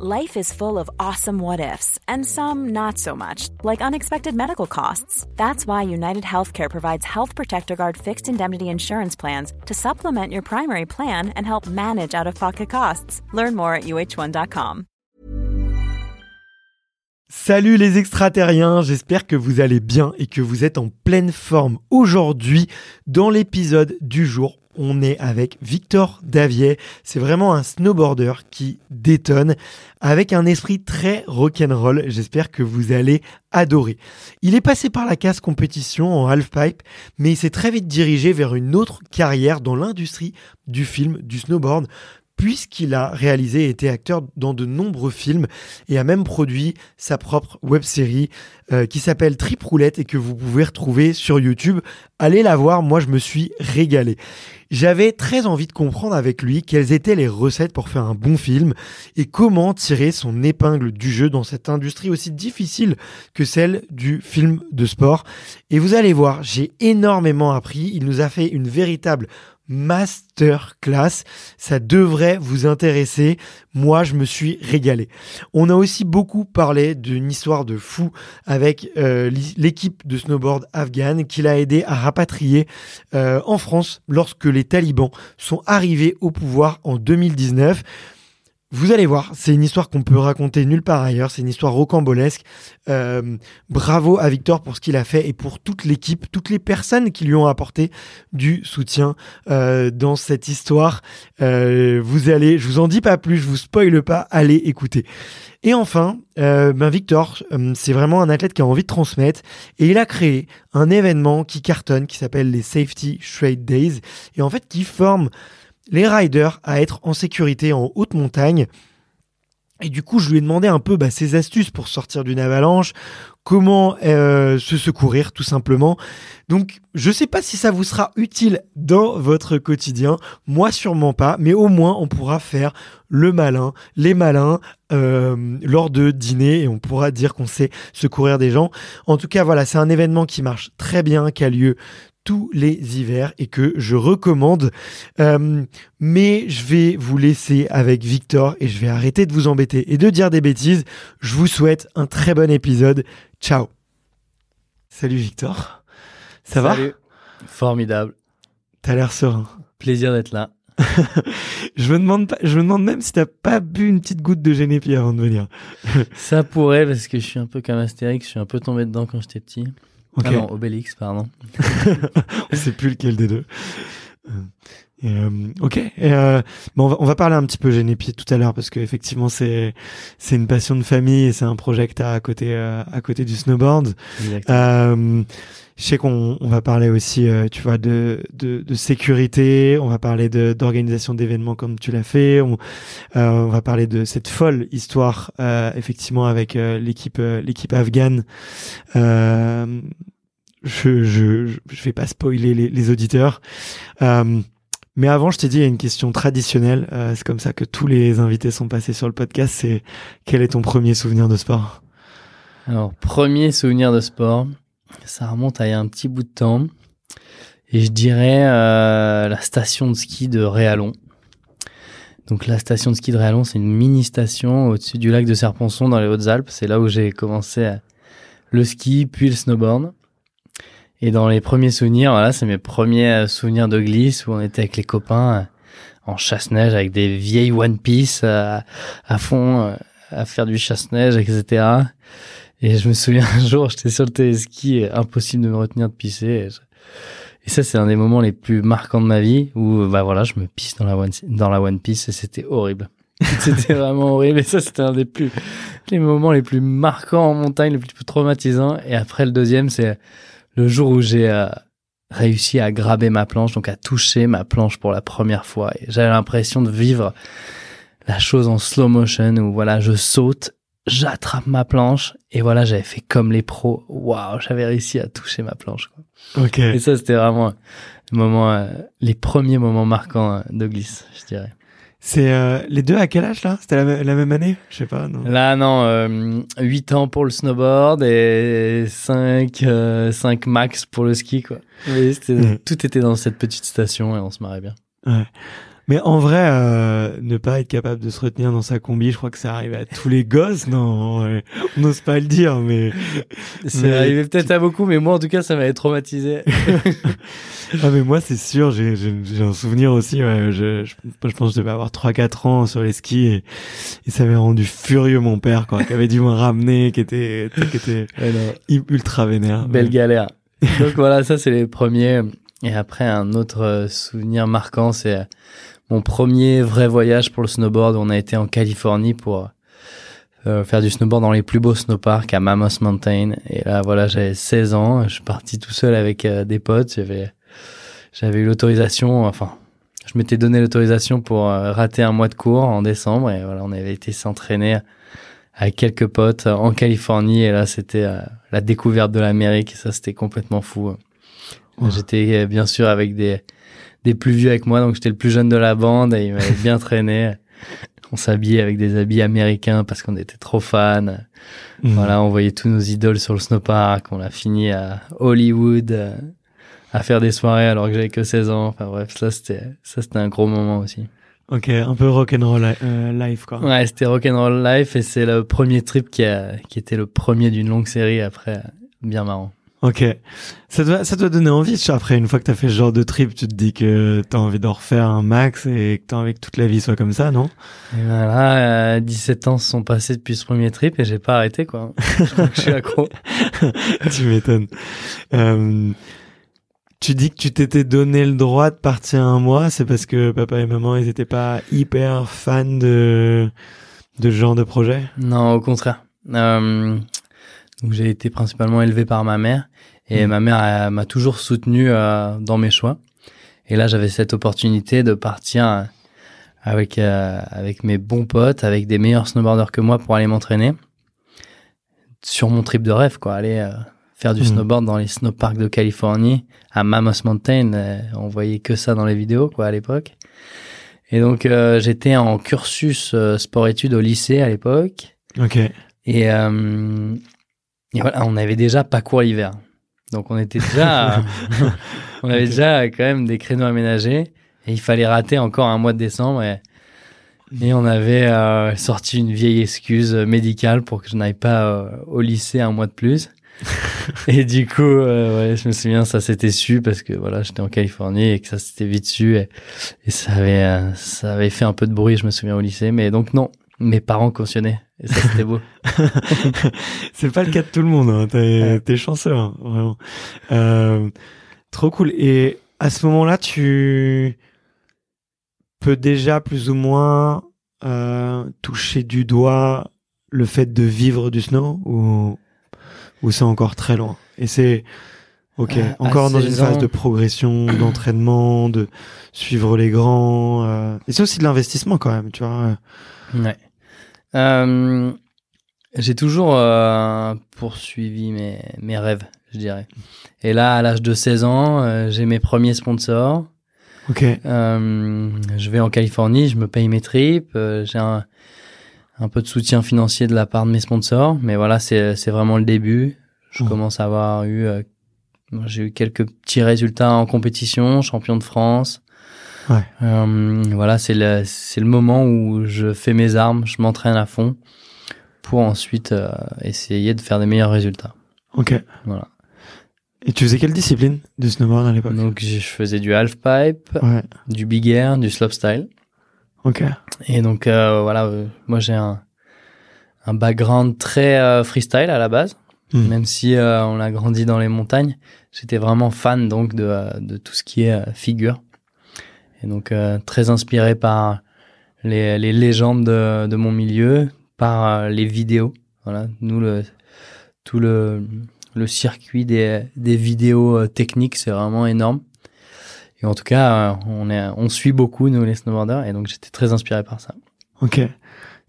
Life is full of awesome what ifs, and some not so much, like unexpected medical costs. That's why United Healthcare provides Health Protector Guard fixed indemnity insurance plans to supplement your primary plan and help manage out of pocket costs. Learn more at uh1.com. Salut les extraterriens, j'espère que vous allez bien et que vous êtes en pleine forme aujourd'hui dans l'épisode du jour on est avec Victor Davier. C'est vraiment un snowboarder qui détonne avec un esprit très rock'n'roll. J'espère que vous allez adorer. Il est passé par la case compétition en halfpipe, mais il s'est très vite dirigé vers une autre carrière dans l'industrie du film, du snowboard, puisqu'il a réalisé et été acteur dans de nombreux films et a même produit sa propre web série euh, qui s'appelle Trip Roulette et que vous pouvez retrouver sur YouTube. Allez la voir, moi je me suis régalé. J'avais très envie de comprendre avec lui quelles étaient les recettes pour faire un bon film et comment tirer son épingle du jeu dans cette industrie aussi difficile que celle du film de sport. Et vous allez voir, j'ai énormément appris. Il nous a fait une véritable masterclass. Ça devrait vous intéresser. Moi, je me suis régalé. On a aussi beaucoup parlé d'une histoire de fou avec euh, l'équipe de snowboard afghane qui l'a aidé à rapatrier euh, en France lorsque les talibans sont arrivés au pouvoir en 2019. Vous allez voir, c'est une histoire qu'on peut raconter nulle part ailleurs, c'est une histoire rocambolesque. Euh, bravo à Victor pour ce qu'il a fait et pour toute l'équipe, toutes les personnes qui lui ont apporté du soutien euh, dans cette histoire. Euh, vous allez, je vous en dis pas plus, je vous spoile pas, allez écouter. Et enfin, ben Victor, c'est vraiment un athlète qui a envie de transmettre et il a créé un événement qui cartonne, qui s'appelle les Safety Trade Days et en fait qui forme les riders à être en sécurité en haute montagne. Et du coup, je lui ai demandé un peu bah, ses astuces pour sortir d'une avalanche, comment euh, se secourir tout simplement. Donc, je ne sais pas si ça vous sera utile dans votre quotidien, moi sûrement pas, mais au moins on pourra faire le malin, les malins euh, lors de dîner et on pourra dire qu'on sait secourir des gens. En tout cas, voilà, c'est un événement qui marche très bien, qui a lieu tous les hivers et que je recommande. Euh, mais je vais vous laisser avec Victor et je vais arrêter de vous embêter et de dire des bêtises. Je vous souhaite un très bon épisode. Ciao. Salut Victor. Ça Salut. va Formidable. T'as l'air serein. Plaisir d'être là. je me demande pas, je me demande même si t'as pas bu une petite goutte de Génépi avant de venir. Ça pourrait parce que je suis un peu comme Astérix, je suis un peu tombé dedans quand j'étais petit. Ah non, Obélix, pardon. on sait plus lequel des deux. Euh, euh, ok. Euh, bon, on, va, parler un petit peu Génépi tout à l'heure parce qu'effectivement c'est c'est une passion de famille et c'est un projet que as à côté à côté du snowboard. je sais qu'on on va parler aussi, tu vois, de, de, de, sécurité. On va parler de d'organisation d'événements comme tu l'as fait. On, on, va parler de cette folle histoire effectivement avec l'équipe l'équipe afghane je, je, je vais pas spoiler les, les auditeurs. Euh, mais avant, je t'ai dit, il y a une question traditionnelle. Euh, c'est comme ça que tous les invités sont passés sur le podcast. C'est quel est ton premier souvenir de sport? Alors, premier souvenir de sport, ça remonte à il y a un petit bout de temps. Et je dirais euh, la station de ski de Réalon. Donc la station de ski de Réalon, c'est une mini station au-dessus du lac de Serponçon dans les Hautes-Alpes. C'est là où j'ai commencé le ski puis le snowboard. Et dans les premiers souvenirs, voilà, c'est mes premiers euh, souvenirs de glisse où on était avec les copains euh, en chasse-neige avec des vieilles One Piece euh, à, fond à faire du chasse-neige, etc. Et je me souviens un jour, j'étais sur le téléski, impossible de me retenir de pisser. Et, ça, c'est un des moments les plus marquants de ma vie où, bah voilà, je me pisse dans la One, dans la One Piece et c'était horrible. c'était vraiment horrible. Et ça, c'était un des plus, les moments les plus marquants en montagne, les plus traumatisants. Et après, le deuxième, c'est le jour où j'ai euh, réussi à graber ma planche, donc à toucher ma planche pour la première fois. Et j'avais l'impression de vivre la chose en slow motion où voilà, je saute, j'attrape ma planche et voilà, j'avais fait comme les pros. Waouh, j'avais réussi à toucher ma planche. Quoi. Ok. Et ça, c'était vraiment le moment, euh, les premiers moments marquants euh, de glisse, je dirais. C'est euh, les deux à quel âge là? C'était la, même année? Je sais pas. Non. Là non, euh, 8 ans pour le snowboard et 5, 5 euh, max pour le ski quoi. Oui, mmh. Tout était dans cette petite station et on se marrait bien. Ouais. Mais en vrai, euh, ne pas être capable de se retenir dans sa combi, je crois que ça arrive à tous les gosses, non ouais. On n'ose pas le dire, mais... C'est mais- arrivé peut-être à beaucoup, mais moi en tout cas ça m'avait traumatisé. Ah mais moi c'est sûr, j'ai j'ai j'ai un souvenir aussi, ouais, je, je, je pense que je devais avoir 3-4 ans sur les skis et, et ça m'avait rendu furieux mon père, quoi, qui avait dû me ramener, qui était, qui était Ouais, ultra vénère. Belle galère. Donc voilà, ça c'est les premiers. Et après, un autre euh, souvenir marquant, c'est euh, mon premier vrai voyage pour le snowboard. On a été en Californie pour euh, faire du snowboard dans les plus beaux snowparks à Mammoth Mountain. Et là, voilà, j'avais 16 ans. Je suis parti tout seul avec euh, des potes. J'avais, j'avais eu l'autorisation, enfin, je m'étais donné l'autorisation pour euh, rater un mois de cours en décembre. Et voilà, on avait été s'entraîner avec quelques potes en Californie. Et là, c'était la découverte de l'Amérique. Et ça, c'était complètement fou. Ouais. J'étais bien sûr avec des, des plus vieux avec moi, donc j'étais le plus jeune de la bande et il m'avait bien traîné. On s'habillait avec des habits américains parce qu'on était trop fans. Mm. Voilà, on voyait tous nos idoles sur le snowpark. On a fini à Hollywood euh, à faire des soirées alors que j'avais que 16 ans. Enfin bref, ça c'était ça c'était un gros moment aussi. Ok, un peu rock'n'roll euh, life, quoi. Ouais, c'était Rock'n'Roll Life et c'est le premier trip qui a qui était le premier d'une longue série après bien marrant. Ok. Ça doit, ça doit donner envie, tu- après, une fois que t'as fait ce genre de trip, tu te dis que t'as envie d'en refaire un max et que t'as envie que toute la vie soit comme ça, non? Et voilà, euh, 17 ans se sont passés depuis ce premier trip et j'ai pas arrêté quoi. Je crois que je suis accro. Tu m'étonnes. Euh, tu dis que tu t'étais donné le droit de partir un mois, c'est parce que papa et maman, ils étaient pas hyper fans de, de ce genre de projet? Non, au contraire. Euh, donc j'ai été principalement élevé par ma mère et Mm. ma mère m'a toujours soutenu euh, dans mes choix. Et là, j'avais cette opportunité de partir euh, avec euh, avec mes bons potes, avec des meilleurs snowboarders que moi pour aller m'entraîner sur mon trip de rêve, quoi. Aller euh, faire du Mm. snowboard dans les snowparks de Californie, à Mammoth Mountain. on voyait que ça dans les vidéos, quoi, à l'époque. Et donc j'étais en cursus sport-études au lycée à l'époque. Ok. Et, euh, et voilà, on avait déjà pas cours l'hiver. Donc on était déjà, on avait déjà quand même des créneaux aménagés et il fallait rater encore un mois de décembre et, et on avait euh, sorti une vieille excuse médicale pour que je n'aille pas euh, au lycée un mois de plus. et du coup, euh, ouais, je me souviens, ça s'était su parce que voilà, j'étais en Californie et que ça s'était vite su et, et ça avait, ça avait fait un peu de bruit, je me souviens au lycée. Mais donc non, mes parents cautionnaient et ça c'était beau. c'est pas le cas de tout le monde, hein. t'es, Ouais. chanceux, hein, vraiment. Euh, trop cool. Et à ce moment-là, tu peux déjà plus ou moins euh, toucher du doigt le fait de vivre du snow ou, ou c'est encore très loin? Et c'est ok, Euh, encore dans une 16 ans. phase de progression, d'entraînement, de suivre les grands. euh, Et c'est aussi de l'investissement quand même, tu vois. Ouais. Euh, j'ai toujours euh, poursuivi mes, mes rêves, je dirais. Et là, à l'âge de 16 ans, euh, j'ai mes premiers sponsors. Ok, je vais en Californie, je me paye mes trips. euh, j'ai un, un peu de soutien financier de la part de mes sponsors. Mais voilà, c'est vraiment le début. Je Mhm. commence à avoir eu... j'ai eu quelques petits résultats en compétition, champion de France. Ouais. Euh, voilà, c'est le, c'est le moment où je fais mes armes, je m'entraîne à fond pour ensuite euh, essayer de faire des meilleurs résultats. ok. Voilà. Et tu faisais quelle discipline du snowboard à l'époque? Donc je faisais du halfpipe, Ouais, du big air, du slopestyle. ok. Et donc euh, voilà, euh, moi j'ai un, un background très euh, freestyle à la base, Hmm. même si on a grandi dans les montagnes. J'étais vraiment fan donc de, de tout ce qui est figure. Et donc euh, très inspiré par les, les légendes de, de mon milieu, par euh, les vidéos. Voilà, nous le tout le, le circuit des, des vidéos euh, techniques, c'est vraiment énorme. Et en tout cas, euh, on, est, on suit beaucoup, nous, les snowboarders, et donc j'étais très inspiré par ça. Ok.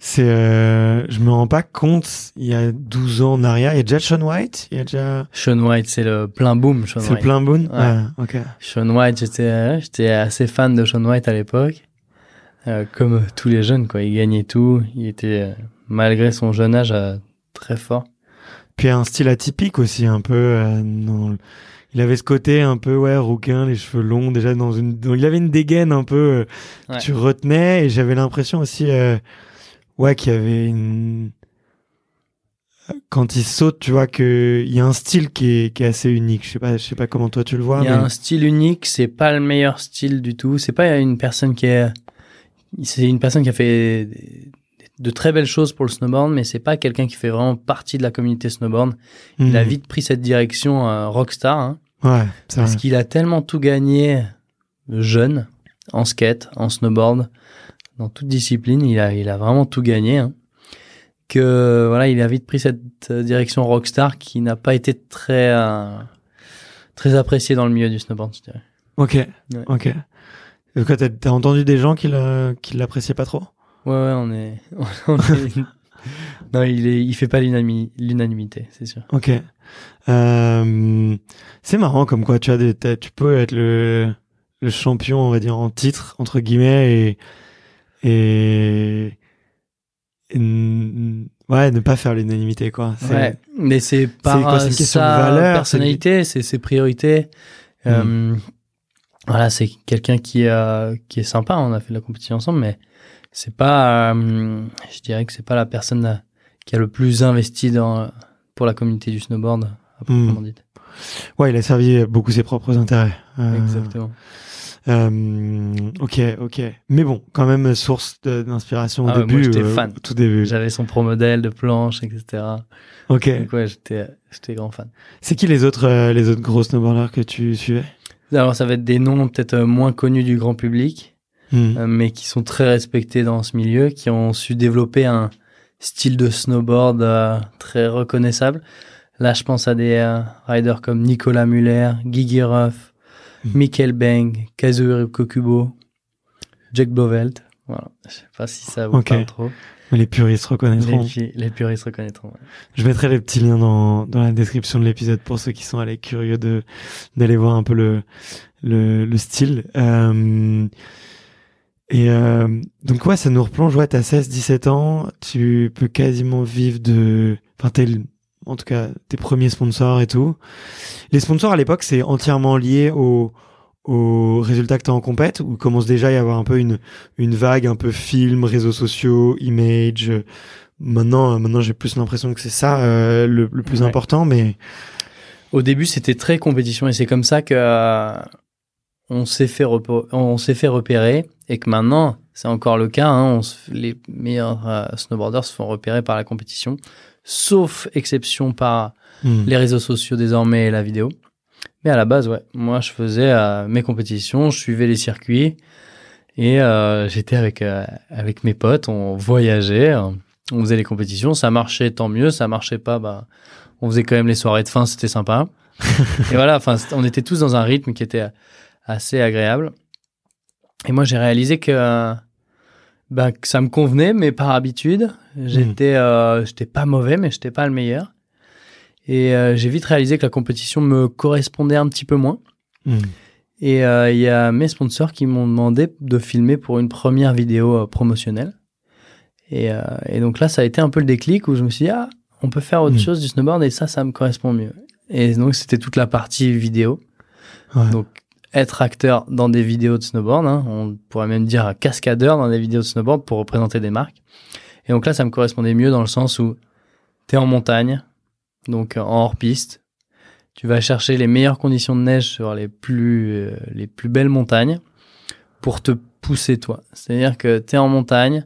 C'est, euh, je me rends pas compte, il y a 12 ans en arrière, il y a déjà Sean White, il y a déjà, Sean White, c'est le plein boom, Sean c'est le White. plein boom? Ouais. Ouais, ok. Sean White, j'étais j'étais assez fan de Sean White à l'époque. Euh, comme tous les jeunes, quoi. Il gagnait tout. Il était, euh, malgré son jeune âge, euh, très fort. Puis un style atypique aussi, un peu, euh, le- il avait ce côté un peu ouais rouquin, les cheveux longs déjà dans une. Il avait une dégaine un peu. euh, Ouais. Tu retenais et j'avais l'impression aussi euh, ouais qu'il y avait une. Quand il saute, tu vois que il y a un style qui est, qui est assez unique. Je sais pas, je sais pas comment toi tu le vois. Il y a mais- un style unique, c'est pas le meilleur style du tout. C'est pas une personne qui est, c'est une personne qui a fait de très belles choses pour le snowboard, mais c'est pas quelqu'un qui fait vraiment partie de la communauté snowboard. Il a Mhm. vite pris cette direction euh, rockstar, hein, Ouais, parce qu'il a tellement tout gagné jeune en skate, en snowboard, dans toute discipline. Il a, il a vraiment tout gagné. hein, que voilà, il a vite pris cette euh, direction rockstar qui n'a pas été très euh, très appréciée dans le milieu du snowboard, je dirais. Ok, ok. Et quoi, t'as, t'as entendu des gens qui, le, qui l'appréciaient pas trop? Ouais, ouais, on est. on est- non, il, est, il fait pas l'unanimité, c'est sûr. Ok. Euh, c'est marrant comme quoi tu as des, t'as- tu peux être le, le champion, on va dire en titre entre guillemets et et, ouais ne pas faire l'unanimité quoi. Ouais, mais c'est par quoi, c'est une question de sa valeur, personnalité, c'est ses priorités. Euh, voilà, c'est quelqu'un qui, euh, qui est sympa. On a fait de la compétition ensemble, mais c'est pas. euh, je dirais que c'est pas la personne qui a le plus investi dans pour la communauté du snowboard, à proprement dit. Ouais, il a servi beaucoup ses propres intérêts. Exactement. Euh, ok, ok. Mais bon, quand même source d'inspiration au Ah ouais, moi, début. j'étais euh, fan. Tout début. J'avais son pro modèle de planche, etc. Ok. Donc ouais, j'étais, j'étais grand fan. C'est qui les autres euh, les autres gros snowboarders que tu suivais? Alors ça va être des noms peut-être moins connus du grand public, Hmm. mais qui sont très respectés dans ce milieu, qui ont su développer un style de snowboard très reconnaissable. Là, je pense à des riders comme Nicolas Muller, Gigi Ruff. Michael Beng, Kazuhiro Kokubo, Jack Blovelt. Voilà. Je sais pas si ça vous Ok. parle trop. Les puristes reconnaîtront. les puristes reconnaîtront. ouais. Je mettrai les petits liens dans, dans la description de l'épisode pour ceux qui sont allés curieux de d'aller voir un peu le le, le style. Euh, et euh, donc ouais, ça nous replonge. Ouais, t'as 16-17 ans, tu peux quasiment vivre de. Enfin, t'es en tout cas tes premiers sponsors et tout. Les sponsors à l'époque, c'est entièrement lié au aux résultats que t'as en compète ou commence déjà à y avoir un peu une une vague un peu film, réseaux sociaux, image. Maintenant, euh, maintenant j'ai plus l'impression que c'est ça euh, le, le plus Ouais. important, mais Au début, c'était très compétition et c'est comme ça que euh, on s'est fait on s'est fait repérer et que maintenant, c'est encore le cas. hein, on se f- les meilleurs euh, snowboarders se font repérer par la compétition, sauf exception par hmm. les réseaux sociaux désormais et la vidéo. Mais à la base, ouais, moi, je faisais euh, mes compétitions, je suivais les circuits et euh, j'étais avec euh, avec mes potes, on voyageait, on faisait les compétitions, ça marchait tant mieux, ça marchait pas, bah on faisait quand même les soirées de fin, c'était sympa. et voilà, enfin, on était tous dans un rythme qui était assez agréable. Et moi, j'ai réalisé que, euh, bah, que ça me convenait, mais par habitude, j'étais, euh, j'étais pas mauvais, mais j'étais pas le meilleur. Et euh, j'ai vite réalisé que la compétition me correspondait un petit peu moins. Hmm. Et euh, il y a mes sponsors qui m'ont demandé de filmer pour une première vidéo euh, promotionnelle. Et, euh, et donc là, ça a été un peu le déclic où je me suis dit, ah, on peut faire autre Mm. chose du snowboard et ça, ça me correspond mieux. Et donc, c'était toute la partie vidéo. Ouais. Donc, être acteur dans des vidéos de snowboard, hein, on pourrait même dire cascadeur dans des vidéos de snowboard pour représenter des marques. Et donc là, ça me correspondait mieux dans le sens où tu es en montagne, donc en hors-piste. Tu vas chercher les meilleures conditions de neige sur les plus, euh, les plus belles montagnes pour te pousser toi. C'est-à-dire que tu es en montagne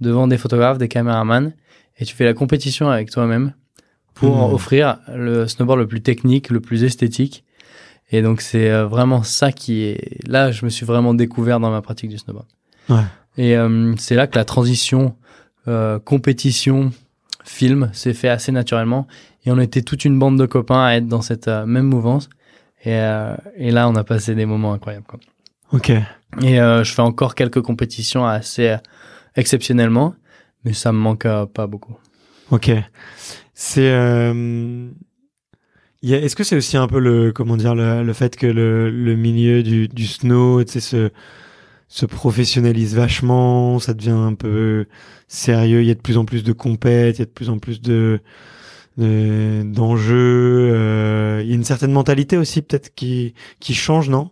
devant des photographes, des caméramans, et tu fais la compétition avec toi-même pour Mhm. offrir le snowboard le plus technique, le plus esthétique. Et donc c'est euh, vraiment ça qui est... Là, je me suis vraiment découvert dans ma pratique du snowboard. Ouais. Et euh, c'est là que la transition euh, compétition film s'est fait assez naturellement. Et on était toute une bande de copains à être dans cette euh, même mouvance. Et, euh, et là, on a passé des moments incroyables. Quoi. Ok. Et euh, je fais encore quelques compétitions assez exceptionnellement, mais ça me manque pas beaucoup. Ok. C'est. Euh, Est-ce que c'est aussi un peu le comment dire le, le fait que le, le milieu du, du snow, tu sais, se se professionnalise vachement, ça devient un peu sérieux. Il y a de plus en plus de compètes, il y a de plus en plus de de- d'enjeux. euh, Il y a une certaine mentalité aussi peut-être qui qui change, non?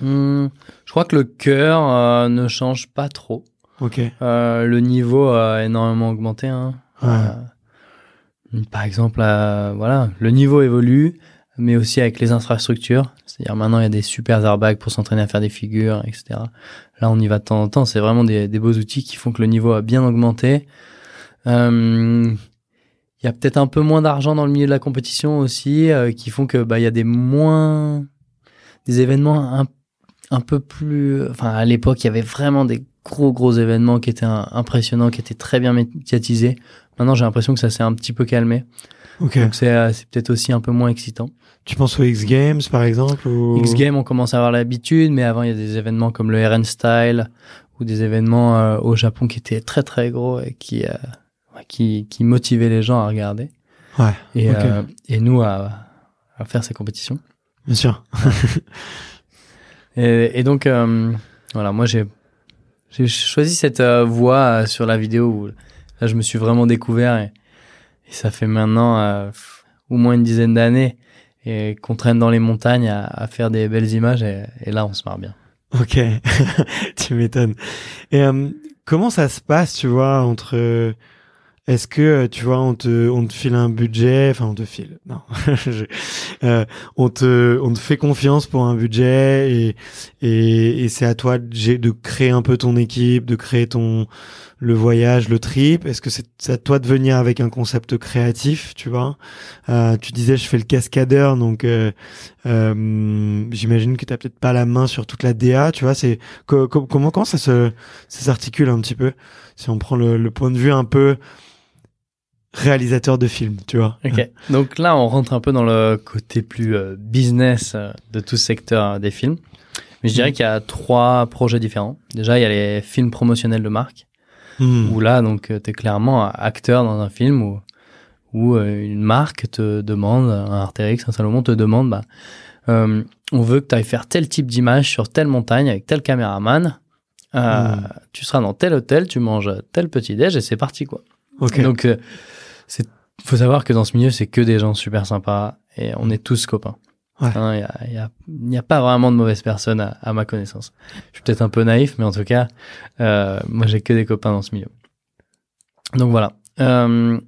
Hmm, je crois que le cœur euh, ne change pas trop. Ok. Euh, le niveau a énormément augmenté. Hein. Ouais. Par exemple, euh, voilà, le niveau évolue, mais aussi avec les infrastructures. C'est-à-dire maintenant, il y a des super airbags pour s'entraîner à faire des figures, etc. Là, on y va de temps en temps. C'est vraiment des, beaux outils qui font que le niveau a bien augmenté. Euh, il y a peut-être un peu moins d'argent dans le milieu de la compétition aussi, euh, qui font que bah il y a des moins des événements un, peu plus. Enfin, à l'époque, il y avait vraiment des gros gros événements qui étaient impressionnants, qui étaient très bien médiatisés. Maintenant, j'ai l'impression que ça s'est un petit peu calmé. Donc c'est euh, c'est peut-être aussi un peu moins excitant. Tu penses aux X Games par exemple ou... X Games, on commence à avoir l'habitude, mais avant, il y a des événements comme le RN Style ou des événements euh, au Japon qui étaient très très gros et qui, euh, qui, qui motivaient les gens à regarder. Ouais. Et, euh, et nous à, à faire ces compétitions. Bien sûr. Et, et donc, voilà, moi j'ai j'ai choisi cette voie sur la vidéo où là je me suis vraiment découvert et, ça fait maintenant euh, au moins une dizaine d'années et qu'on traîne dans les montagnes à, faire des belles images et, là on se marre bien. Ok, tu m'étonnes. Et euh, comment ça se passe, tu vois, entre est-ce que euh, tu vois, on te on te file un budget, enfin on te file, non, Je- euh, on te on te fait confiance pour un budget et et, et c'est à toi de, créer un peu ton équipe, de créer ton le voyage, le trip. Est-ce que c'est à toi de venir avec un concept créatif, tu vois? Euh, Tu disais je fais le cascadeur, donc euh, euh, j'imagine que t'as peut-être pas la main sur toute la DA, tu vois. C'est co- co- comment comment ça se ça s'articule un petit peu? Si on prend le, le point de vue un peu réalisateur de film, tu vois. Ok. Donc là, on rentre un peu dans le côté plus euh, business euh, de tout secteur euh, des films. Mais je dirais Mhm. qu'il y a trois projets différents. Déjà, il y a les films promotionnels de marque, Hmm. où là, donc, tu es clairement acteur dans un film où, où une marque te demande, un Artérix, un Salomon te demande, bah, on veut que tu ailles faire tel type d'image sur telle montagne avec tel caméraman. Euh, Mhm. Tu seras dans tel hôtel, tu manges tel petit déj et c'est parti quoi. Ok. Donc, euh, c'est faut savoir que dans ce milieu, c'est que des gens super sympas et on est tous copains. Ouais. Il n'y a, y a- y a pas vraiment de mauvaises personnes à, à ma connaissance. Je suis peut-être un peu naïf, mais en tout cas, euh, moi, j'ai que des copains dans ce milieu. Donc voilà. Euh,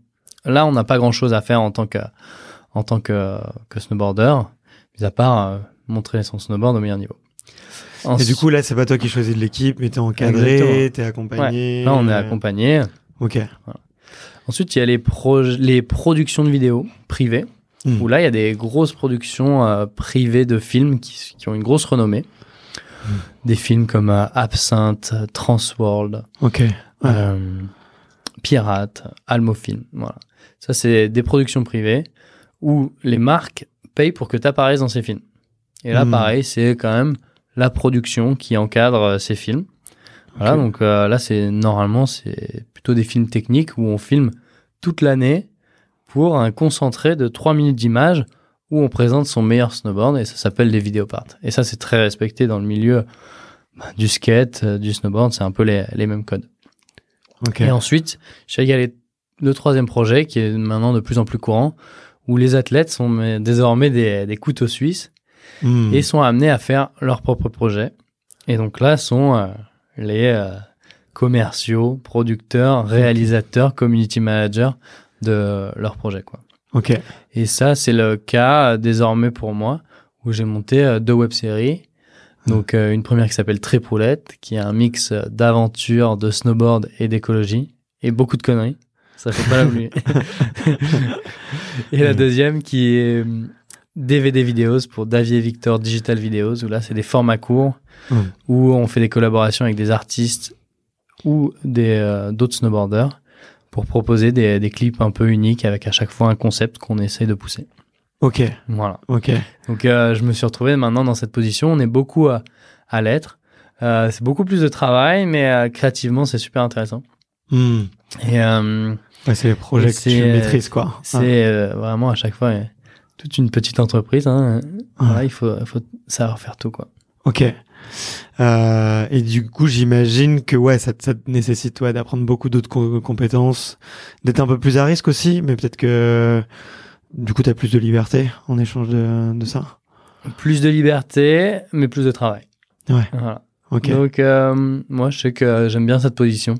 là, on n'a pas grand-chose à faire en tant que, en tant que, que snowboarder, mis à part euh, montrer son snowboard au meilleur niveau. Et du coup là, c'est pas toi qui choisis de l'équipe, mais t'es encadré, t'es accompagné. là, on est euh, accompagné. Ok. Ensuite, il y a les, proj- les productions de vidéos privées, Hmm. où là, il y a des grosses productions euh, privées de films qui, qui ont une grosse renommée. Hmm. Des films comme euh, Absinthe, Transworld, Ok. Ouais. euh, Pirate, Almofilm. Voilà. Ça, c'est des productions privées où les marques payent pour que tu apparaisses dans ces films. Et là, Hmm. pareil, c'est quand même la production qui encadre euh, ces films. Voilà, donc euh, là, c'est normalement, c'est plutôt des films techniques où on filme toute l'année pour un concentré de 3 minutes d'image où on présente son meilleur snowboard et ça s'appelle des vidéoparts. Et ça, c'est très respecté dans le milieu bah, du skate, euh, du snowboard, c'est un peu les, les mêmes codes. Et ensuite, qu'il y a les- le troisième projet qui est maintenant de plus en plus courant, où les athlètes sont mais, désormais des, des couteaux suisses Hmm. et sont amenés à faire leur propre projet. Et donc là sont euh, les euh, commerciaux, producteurs, réalisateurs, community managers de leur projet. Quoi. Ok. Et ça, c'est le cas euh, désormais pour moi, où j'ai monté deux web-séries. Donc euh, une première qui s'appelle Tripoulette, qui est un mix d'aventure, de snowboard et d'écologie, et beaucoup de conneries. Ça faut pas l'oublier. et la deuxième qui est DVD Videos pour Davier Victor Digital Videos, où là c'est des formats courts, Mm. où on fait des collaborations avec des artistes ou des euh, d'autres snowboarders pour proposer des, des clips un peu uniques avec à chaque fois un concept qu'on essaye de pousser. Ok. Voilà. Ok. Donc euh, je me suis retrouvé maintenant dans cette position. On est beaucoup à, à l'être. Euh, c'est beaucoup plus de travail, mais créativement c'est super intéressant. Hmm. Et Ouais, c'est les projets Et que tu maîtrises, quoi. c'est euh, vraiment à chaque fois toute une petite entreprise. Hein. Voilà, il faut, faut savoir faire tout quoi. Ok. Euh, et du coup, j'imagine que ouais, ça, ça te nécessite ouais, d'apprendre beaucoup d'autres co- compétences, d'être un peu plus à risque aussi, mais peut-être que du coup, tu as plus de liberté en échange de, de ça. Plus de liberté, mais plus de travail. Ouais. Voilà. Ok. Donc, euh, moi, je sais que j'aime bien cette position.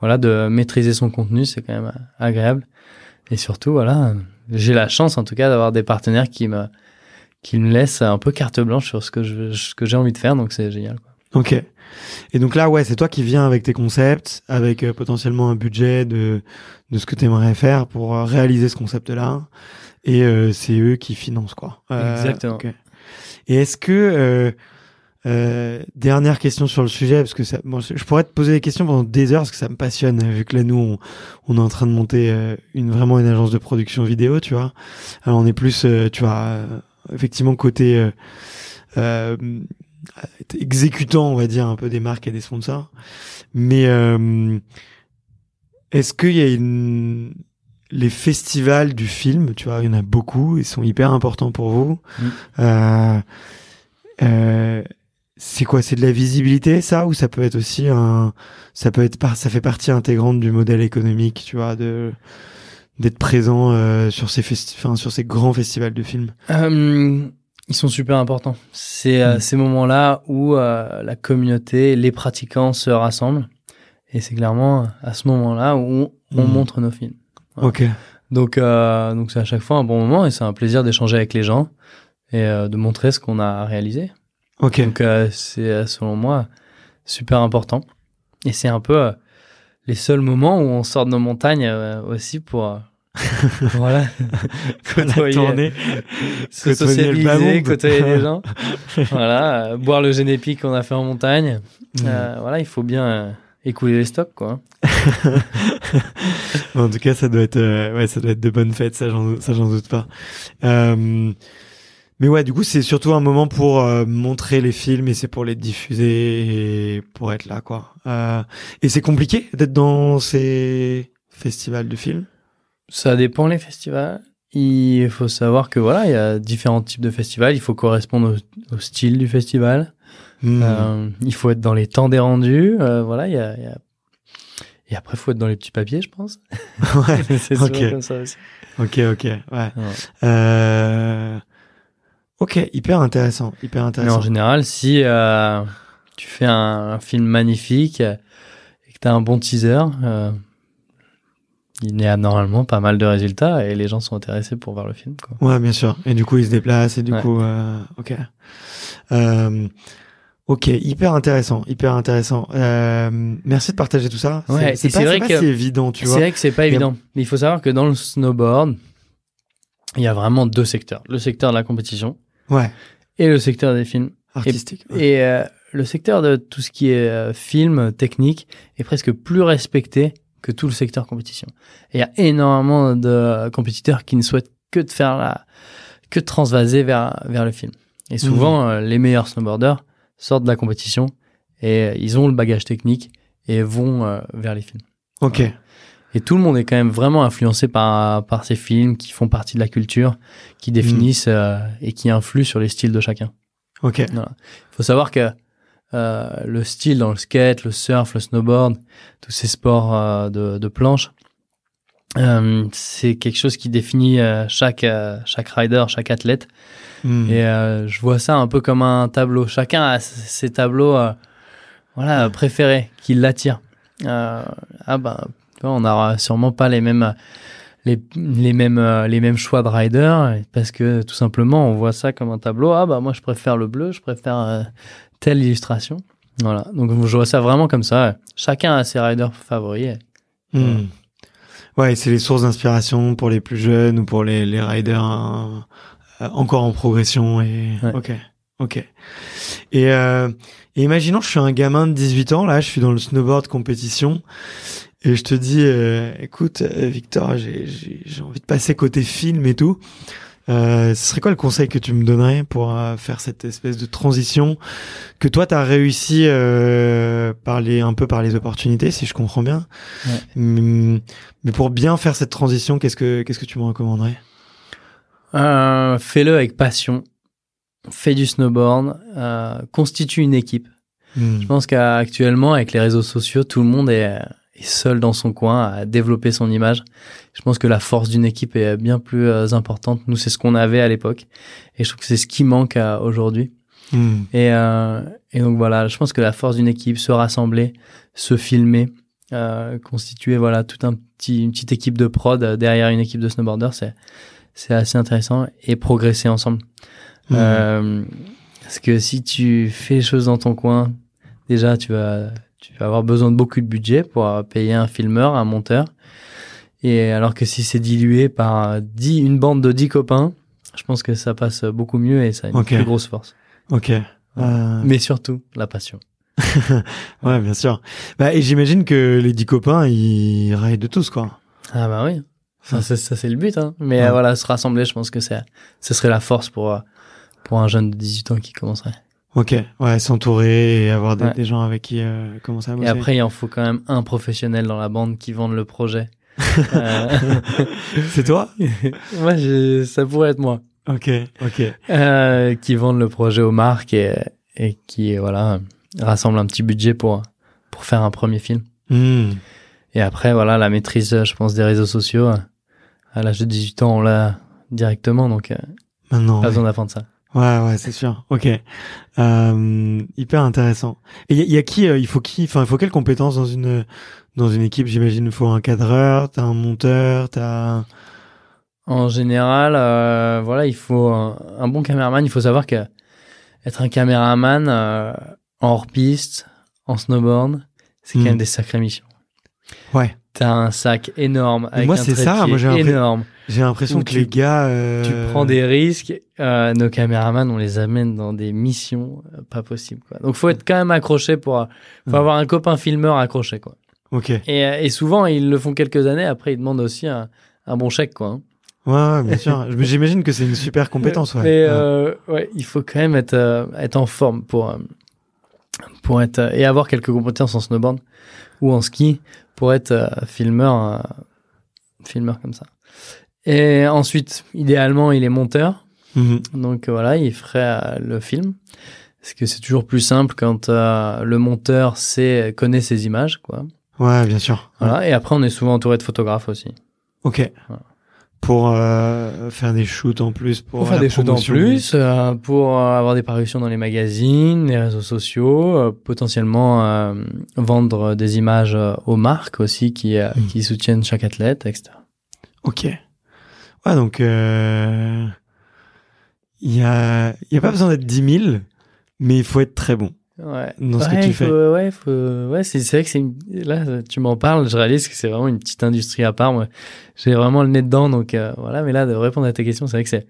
Voilà, de maîtriser son contenu, c'est quand même agréable. Et surtout, voilà, j'ai la chance, en tout cas, d'avoir des partenaires qui me, qui me laissent un peu carte blanche sur ce que je, ce que j'ai envie de faire. Donc, c'est génial. Quoi. Ok. Et donc là, ouais, c'est toi qui viens avec tes concepts, avec euh, potentiellement un budget de, de ce que tu aimerais faire pour euh, réaliser ce concept-là. Et euh, c'est eux qui financent, quoi. Exactement. Et est-ce que... euh, dernière question sur le sujet, parce que ça, bon, je pourrais te poser des questions pendant des heures, parce que ça me passionne, vu que là, nous, on, on est en train de monter euh, une vraiment une agence de production vidéo, tu vois. Alors, on est plus, euh, tu vois, euh, effectivement, côté... euh, euh, exécutant, on va dire, un peu des marques et des sponsors. Mais euh, est-ce qu'il y a une... les festivals du film, tu vois, il y en a beaucoup, ils sont hyper importants pour vous. Mm. Euh, euh, c'est quoi C'est de la visibilité, ça, ou ça peut être aussi un, ça peut être par, ça fait partie intégrante du modèle économique, tu vois, de d'être présent euh, sur ces festi- enfin, sur ces grands festivals de films? Euh, ils sont super importants. C'est euh, Mm. ces moments-là où euh, la communauté, les pratiquants se rassemblent. Et c'est clairement à ce moment-là où on Mm. montre nos films. Ok. Donc, euh, donc c'est à chaque fois un bon moment et c'est un plaisir d'échanger avec les gens et euh, de montrer ce qu'on a réalisé. Ok. Donc, euh, c'est euh, selon moi super important. Et c'est un peu euh, les seuls moments où on sort de nos montagnes euh, aussi pour voilà côtoyer, tournée. se monde. côtoyer les gens. voilà, boire le génépique qu'on a fait en montagne. Mm. Voilà, il faut bien écouler les stocks quoi. en tout cas, ça doit être, ouais, ça doit être de bonnes fêtes, ça, j'en, ça, j'en doute pas. Euh, mais ouais, du coup, c'est surtout un moment pour euh, montrer les films et c'est pour les diffuser et pour être là, quoi. Euh, et c'est compliqué d'être dans ces festivals de films? Ça dépend les festivals. Il faut savoir que voilà, il y a différents types de festivals. Il faut correspondre au, au style du festival. Hmm. Euh, il faut être dans les temps des rendus. Euh, voilà, il y a, y a- Et après, il faut être dans les petits papiers, je pense. ouais. c'est souvent ok. comme ça aussi. Ok, ok, ouais. Ouais. Euh... Ok, hyper intéressant, hyper Mais intéressant. en général, si euh, tu fais un, un film magnifique euh, et que tu as un bon teaser, euh, il y a normalement pas mal de résultats et les gens sont intéressés pour voir le film. Quoi. Ouais, bien sûr. Et du coup, il se déplace et du Ouais. coup, euh, ok. Euh, ok, hyper intéressant, hyper intéressant. Euh, merci de partager tout ça. Ouais, c'est pas, c'est vrai pas que si évident, tu C'est vois. vrai que c'est pas évident. Mais il faut savoir que dans le snowboard, il y a vraiment deux secteurs. Le secteur de la compétition Ouais, et le secteur des films. artistique. ouais. Et euh, le secteur de tout ce qui est euh, film, technique, est presque plus respecté que tout le secteur compétition. Et il y a énormément de compétiteurs qui ne souhaitent que de faire la, que de transvaser vers, vers le film. Et souvent, euh, les meilleurs snowboarders sortent de la compétition et euh, ils ont le bagage technique et vont euh, vers les films. Ok, Et tout le monde est quand même vraiment influencé par, par ces films qui font partie de la culture, qui définissent euh, et qui influent sur les styles de chacun. ok. Il faut savoir que euh, le style dans le skate, le surf, le snowboard, tous ces sports euh, de, de planche, c'est quelque chose qui définit chaque, chaque rider, chaque athlète. Hmm. Et je vois ça un peu comme un tableau. Chacun a ses tableaux voilà, préférés qui l'attirent. Euh, ah ben, on n'aura sûrement pas les mêmes, les, les, mêmes, euh, les mêmes choix de rider parce que tout simplement, on voit ça comme un tableau. Ah bah moi, je préfère le bleu, je préfère euh, telle illustration. Voilà, donc je vois ça vraiment comme ça. Chacun a ses riders favoris. Hmm. Ouais, c'est les sources d'inspiration pour les plus jeunes ou pour les, les riders hein, euh, encore en progression. Et Ouais. ok, ok. Et, euh, et imaginons, je suis un gamin de 18 ans, là, je suis dans le snowboard compétition, et je te dis, euh, écoute, euh, Victor, j'ai envie de passer côté film et tout. Euh, ce serait quoi le conseil que tu me donnerais pour euh, faire cette espèce de transition que toi t'as réussi euh, par les un peu par les opportunités si je comprends bien Ouais. Hum, mais pour bien faire cette transition qu'est-ce que qu'est-ce que tu me recommanderais? Euh, Fais-le avec passion fait du snowboard, euh, constitue une équipe. Hmm. Je pense qu'actuellement, avec les réseaux sociaux, tout le monde est, seul dans son coin à développer son image. Je pense que la force d'une équipe est bien plus euh, importante. Nous, c'est ce qu'on avait à l'époque. Et je trouve que c'est ce qui manque euh, aujourd'hui. Hmm. Et, euh, et donc voilà, je pense que la force d'une équipe, se rassembler, se filmer, euh, constituer voilà tout un petit une petite équipe de prod derrière une équipe de snowboarders, c'est c'est assez intéressant et progresser ensemble. Hmm. Euh, parce que si tu fais les choses dans ton coin, déjà tu vas tu vas avoir besoin de beaucoup de budget pour euh, payer un filmeur, un monteur. Et alors que si c'est dilué par 10, une bande de 10 copains, je pense que ça passe beaucoup mieux et ça a une plus grosse force. Ok. Euh, Mais surtout, la passion. Ouais, bien sûr. Bah, et j'imagine que les dix copains, ils raillent de tous, quoi. Ah bah oui, c'est- ça c'est le but. Hein. Mais Ouais. euh, voilà, se rassembler, je pense que c'est, ce serait la force pour, euh, pour un jeune de 18 ans qui commencerait. Ok. Ouais, s'entourer et avoir des, Ouais. des gens avec qui euh, commencer à Et bosser. après, il en faut quand même un professionnel dans la bande qui vende le projet. Euh, C'est toi? Moi, ça pourrait être moi. Ok, ok. Euh, qui vendent le projet aux marques et, et qui, voilà, rassemble un petit budget pour, pour faire un premier film. Hmm. Et après, voilà, la maîtrise, je pense, des réseaux sociaux. À l'âge de 18 ans, on l'a directement, donc euh, Maintenant. pas ouais. besoin d'apprendre ça. Ouais, ouais, c'est sûr. Ok. Euh, hyper intéressant. Et il y, a- il y a qui euh, Il faut qui Enfin, il faut quelles compétences dans une dans une équipe? J'imagine il faut un cadreur, t'as un monteur, t'as. En général, euh, voilà, il faut un, un bon caméraman. Il faut savoir que être un caméraman euh, en hors-piste, en snowboard, c'est Hmm. quand même des sacrées missions. Ouais. T'as un sac énorme avec moi, un c'est ça, moi, j'ai l'impression- énorme. J'ai l'impression que tu- les gars. euh, Tu prends des risques. Euh, nos caméramans, on les amène dans des missions euh, pas possibles. Quoi. Donc, faut être quand même accroché pour. Faut avoir un copain filmeur accroché. Quoi. Ok. Et, et souvent, ils le font quelques années. Après, ils demandent aussi un, un bon chèque. Quoi. hein. Ouais, bien sûr. Mais J'imagine que c'est une super compétence. Ouais. Mais Ouais. ouais, il faut quand même être, être en forme pour, pour être, et avoir quelques compétences en snowboard ou en ski pour être filmeur, filmeur comme ça. Et ensuite, idéalement, il est monteur. Mhm. Donc euh, voilà, il ferait euh, le film. Parce que c'est toujours plus simple quand euh, le monteur sait, connaît ses images. Quoi. Ouais, bien sûr. Voilà. Et après, on est souvent entouré de photographes aussi. Ok. Voilà. Pour euh, faire des shoots en plus. Pour, Pour faire des shoots en plus, euh, pour euh, avoir des parutions dans les magazines, les réseaux sociaux, euh, potentiellement euh, vendre des images euh, aux marques aussi qui, euh, Mm. qui soutiennent chaque athlète, etc. Ok. Ouais, donc euh, il y a, y a pas besoin d'être 10 000, mais il faut être très bon. Ouais. Dans ce que tu faut- fais. Ouais, faut- ouais c'est c'est vrai que c'est une- là tu m'en parles, je réalise que c'est vraiment une petite industrie à part. Moi, j'ai vraiment le nez dedans, donc euh, voilà. Mais là, de répondre à ta question, c'est vrai que c'est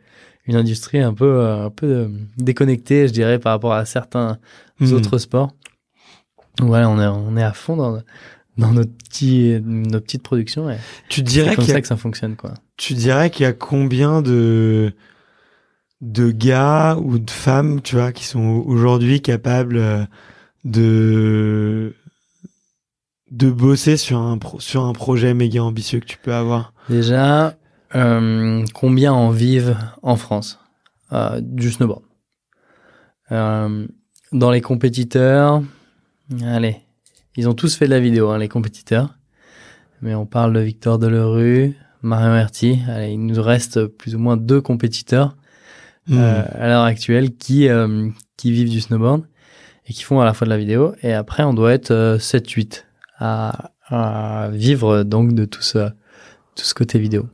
une industrie un peu euh, un peu euh, déconnectée, je dirais, par rapport à certains Hmm. autres sports. Voilà, on est on est à fond dans dans notre petit nos petites productions. Tu dirais comme qu'il y a, ça que ça fonctionne, quoi. tu dirais qu'il y a combien de de gars ou de femmes, tu vois, qui sont aujourd'hui capables euh, de de bosser sur un pro- sur un projet méga ambitieux que tu peux avoir? Déjà, euh, combien en vivent en France euh, du snowboard? Euh, Dans les compétiteurs, allez, ils ont tous fait de la vidéo, hein, les compétiteurs. Mais on parle de Victor Delerue, Marion Herty. Allez, il nous reste plus ou moins deux compétiteurs Hmm. euh, à l'heure actuelle qui, euh, qui vivent du snowboard et qui font à la fois de la vidéo. Et après, on doit être euh, 7-8 à, à vivre donc de tout ce, tout ce côté vidéo.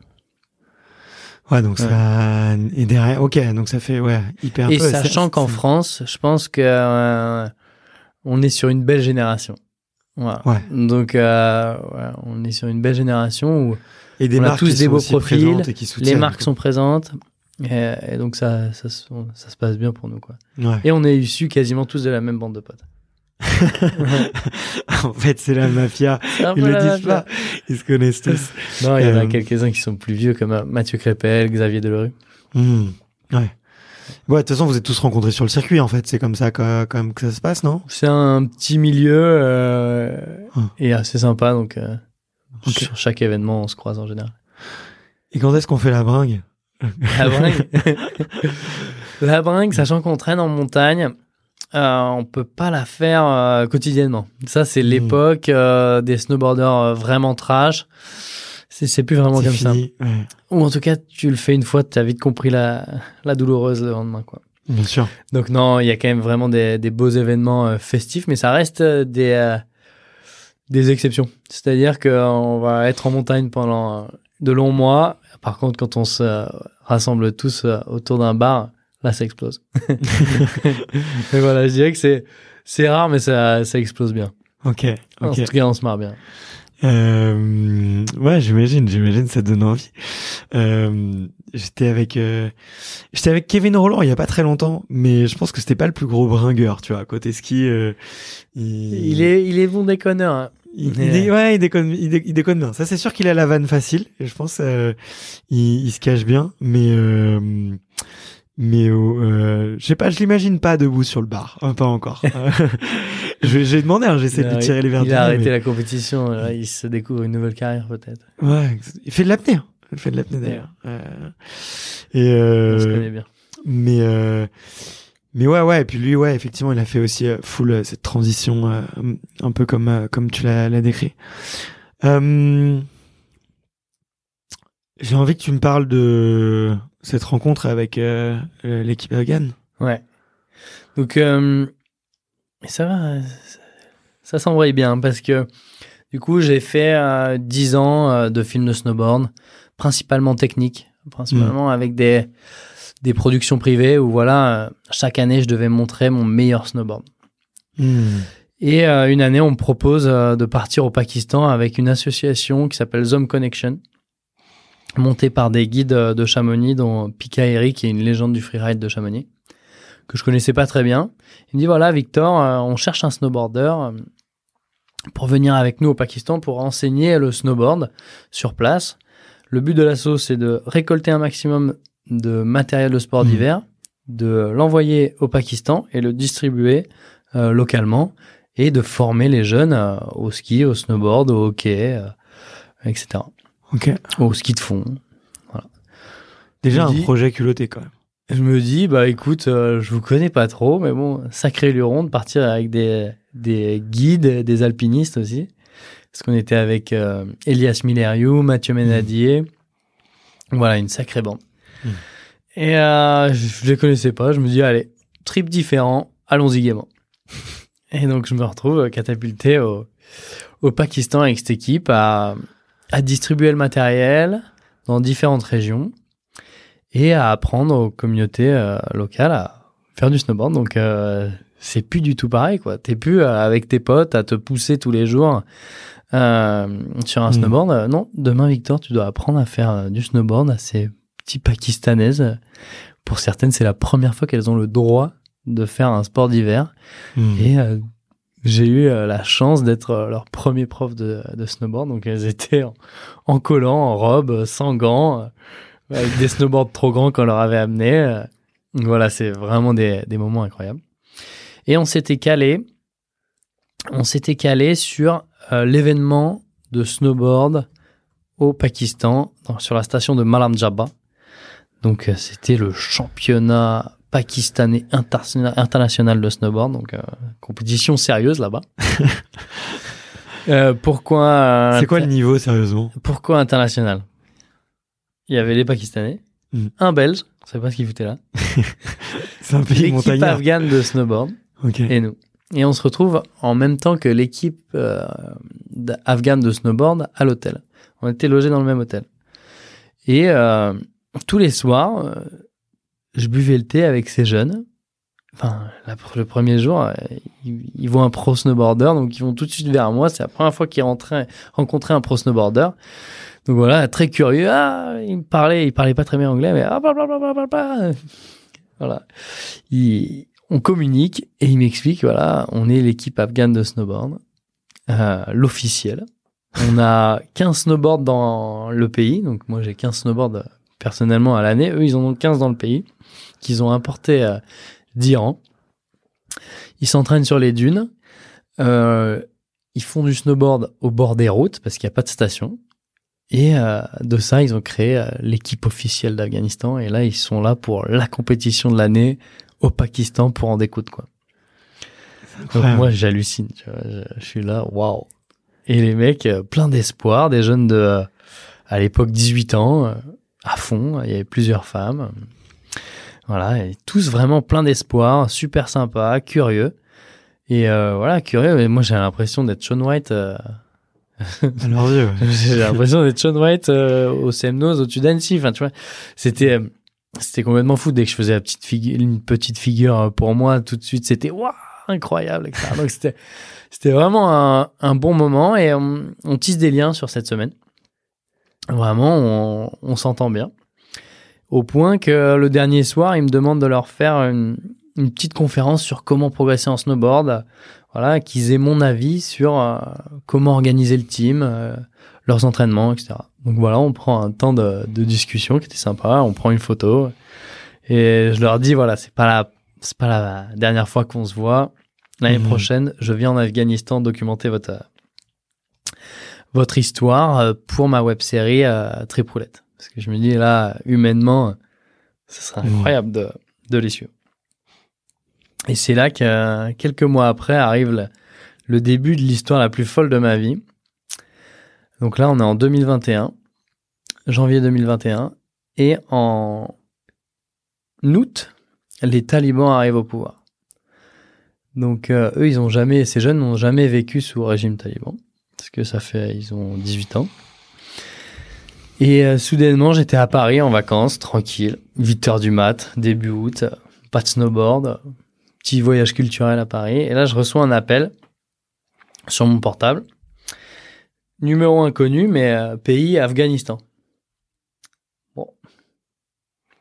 Ouais, donc ça et derrière, ok, donc ça fait ouais hyper. Et peu. sachant qu'en France, je pense que euh, on est sur une belle génération. Voilà. Ouais. Donc, euh, on est sur une belle génération où et des on a tous des beaux profils, présentes et qui les marques sont présentes. Et, et donc, ça, ça, se- ça se passe bien pour nous. Quoi. Ouais. Et on est issus quasiment tous de la même bande de potes. en fait, c'est la mafia. Ils le disent mafia. pas. Ils se connaissent tous. Non, il y en Euh, a quelques-uns qui sont plus vieux, comme euh, Mathieu Crépel, Xavier Delerue. Hmm. Ouais. Ouais, de toute façon, vous êtes tous rencontrés sur le circuit, en fait. C'est comme ça que, quand même que ça se passe, non? C'est un petit milieu euh, Hum. et assez sympa. Donc, euh, sur chaque événement, on se croise en général. Et quand est-ce qu'on fait la bringue? La bringue? La bringue, sachant qu'on traîne en montagne, euh, on peut pas la faire euh, quotidiennement. Ça, c'est Hmm. l'époque des snowboarders vraiment trash. C'est plus vraiment comme ça. fini. Ouais, Ou en tout cas, tu le fais une fois, tu as vite compris la, la douloureuse le lendemain. Quoi. bien sûr. Donc non, il y a quand même vraiment des, des beaux événements euh, festifs, mais ça reste euh, des, euh, des exceptions. C'est-à-dire qu'on va être en montagne pendant de longs mois. Par contre, quand on se rassemble tous autour d'un bar, là, ça explose. Et voilà, je dirais que c'est c'est rare, mais ça, ça explose bien. Ok. En Ok. tout cas, on se marre bien. Euh, ouais, j'imagine, j'imagine, ça donne envie. Euh, j'étais avec, euh, j'étais avec Kevin Roland il y a pas très longtemps, mais je pense que c'était pas le plus gros bringueur, tu vois, côté ski. Euh, il, Il est, il est bon déconneur. hein. il, ouais, il déconne, il, dé- il déconne bien. Ça, c'est sûr qu'il a la vanne facile, et je pense, euh, il, il se cache bien, mais. Euh, mais euh, je sais pas, je l'imagine pas debout sur le bar, Hein, pas encore. vais, j'ai demandé, hein, j'essaie de lui tirer les verres Il a arrêté mais- la compétition. là, il se découvre une nouvelle carrière, peut-être. Ouais, il fait de l'apnée. hein. Il fait de l'apnée d'ailleurs. Euh, et On se euh, connaît bien. mais euh, mais ouais ouais et puis lui ouais effectivement il a fait aussi euh, full euh, cette transition euh, un peu comme euh, comme tu l'as l'as décrit. Euh, J'ai envie que tu me parles de cette rencontre avec euh, euh, l'équipe afghane. Ouais. Donc, euh, ça va, ça, s'embraye bien parce que du coup, j'ai fait euh, 10 ans de films de snowboard, principalement techniques, principalement avec des, des productions privées où voilà, chaque année, je devais montrer mon meilleur snowboard. Et euh, une année, on me propose de partir au Pakistan avec une association qui s'appelle Zom Connection, montée par des guides euh, de Chamonix, dont Pika Eric, qui est une légende du freeride de Chamonix, que je connaissais pas très bien. Il me dit voilà, Victor, euh, on cherche un snowboarder euh, pour venir avec nous au Pakistan pour enseigner le snowboard sur place. Le but de l'asso, c'est de récolter un maximum de matériel de sport Mhm. d'hiver, de l'envoyer au Pakistan et le distribuer euh, localement et de former les jeunes euh, au ski, au snowboard, au hockey, euh, etc. Ok. Au ski de fond. Déjà Il un projet culotté quand même. Je me dis, bah écoute, euh, je vous connais pas trop, mais bon, sacré luron de partir avec des, des guides, des alpinistes aussi. Parce qu'on était avec euh, Elias Milleriou, Mathieu Ménadier. Voilà, une sacrée bande. Mm. Et euh, je, je les connaissais pas. Je me dis, allez, trip différent, allons-y gaiement. Et donc, je me retrouve catapulté au, au Pakistan avec cette équipe à, à distribuer le matériel dans différentes régions et à apprendre aux communautés euh, locales à faire du snowboard. Donc, euh, c'est plus du tout pareil, quoi. T'es plus euh, avec tes potes à te pousser tous les jours sur un Mm. snowboard. Non, demain, Victor, tu dois apprendre à faire du snowboard à ces petits pakistanaises. Pour certaines, c'est la première fois qu'elles ont le droit de faire un sport d'hiver. Hmm. Et j'ai eu euh, la chance d'être euh, leur premier prof de, snowboard. Donc elles étaient en, en collant, en robe, euh, sans gants, avec des snowboards trop grands qu'on leur avait amenés. voilà, c'est vraiment des, moments incroyables. Et on s'était calé, on s'était calé sur l'événement de snowboard au Pakistan, sur la station de Malam Jabba. Donc c'était le championnat pakistanais interna- international de snowboard, donc euh, compétition sérieuse là-bas. Euh, pourquoi euh, C'est quoi le niveau sérieusement? pourquoi international? Il y avait les Pakistanais, Mm. un Belge, je sais pas ce qu'il foutait là, C'est un pays l'équipe afghane de snowboard et nous. Et on se retrouve en même temps que l'équipe euh, afghane de snowboard à l'hôtel. On était logés dans le même hôtel. Et tous les soirs, je buvais le thé avec ces jeunes. Enfin, le premier jour, euh, ils, voient un pro snowboarder, donc ils vont tout de suite vers moi. C'est la première fois qu'ils rencontraient un pro snowboarder. Donc voilà, très curieux. Ah, il me parlait, il parlait pas très bien anglais, mais ah, blablabla, blablabla. Voilà. Il- on communique et il m'explique, voilà, on est l'équipe afghane de snowboard, euh, l'officiel. On a 15 snowboards dans le pays, donc moi j'ai 15 snowboards personnellement à l'année. Eux, ils en ont 15 dans le pays, qu'ils ont importés euh, d'Iran. Ils s'entraînent sur les dunes. Euh, ils font du snowboard au bord des routes parce qu'il n'y a pas de station. Et euh, de ça, ils ont créé l'équipe officielle d'Afghanistan. Et là, ils sont là pour la compétition de l'année au Pakistan pour en découdre, quoi. Donc moi, j'hallucine. Je, je suis là, waouh. Et les mecs, plein d'espoir, des jeunes de, à l'époque, 18 ans, à fond. Il y avait plusieurs femmes. Voilà, et tous vraiment plein d'espoir, super sympa, curieux. Et euh, voilà, curieux. Et moi, j'ai l'impression d'être Sean White. euh, ouais. j'ai l'impression d'être Sean White euh, au Semnose au-dessus d'Annecy. Enfin, tu vois, c'était euh, c'était complètement fou. Dès que je faisais la petite figure, une petite figure euh, pour moi, tout de suite, c'était waouh, incroyable, etc. Donc c'était c'était vraiment un, un bon moment et on, on tisse des liens sur cette semaine. Vraiment, on, on s'entend bien. Au point que le dernier soir, il me demande de leur faire une, une petite conférence sur comment progresser en snowboard. Voilà, qu'ils aient mon avis sur euh, comment organiser le team, euh, leurs entraînements, etc. Donc voilà, on prend un temps de, de discussion qui était sympa, on prend une photo et je leur dis voilà, c'est pas la c'est pas la dernière fois qu'on se voit. L'année Mhm. prochaine, je viens en Afghanistan documenter votre votre histoire euh, pour ma web série euh, Trip Roulette. Parce que je me dis là, humainement, ce serait incroyable de, de les suivre. Et c'est là que euh, quelques mois après arrive le, le début de l'histoire la plus folle de ma vie. Donc là, on est en 2021, janvier 2021, et en août, les talibans arrivent au pouvoir. Donc euh, eux, ils ont jamais, ces jeunes n'ont jamais vécu sous régime taliban, parce que ça fait, ils ont 18 ans. Et euh, soudainement, j'étais à Paris en vacances, tranquille, 8 heures du mat, début août, pas de snowboard, petit voyage culturel à Paris. Et là, je reçois un appel sur mon portable. Numéro inconnu, mais euh, pays Afghanistan. Bon.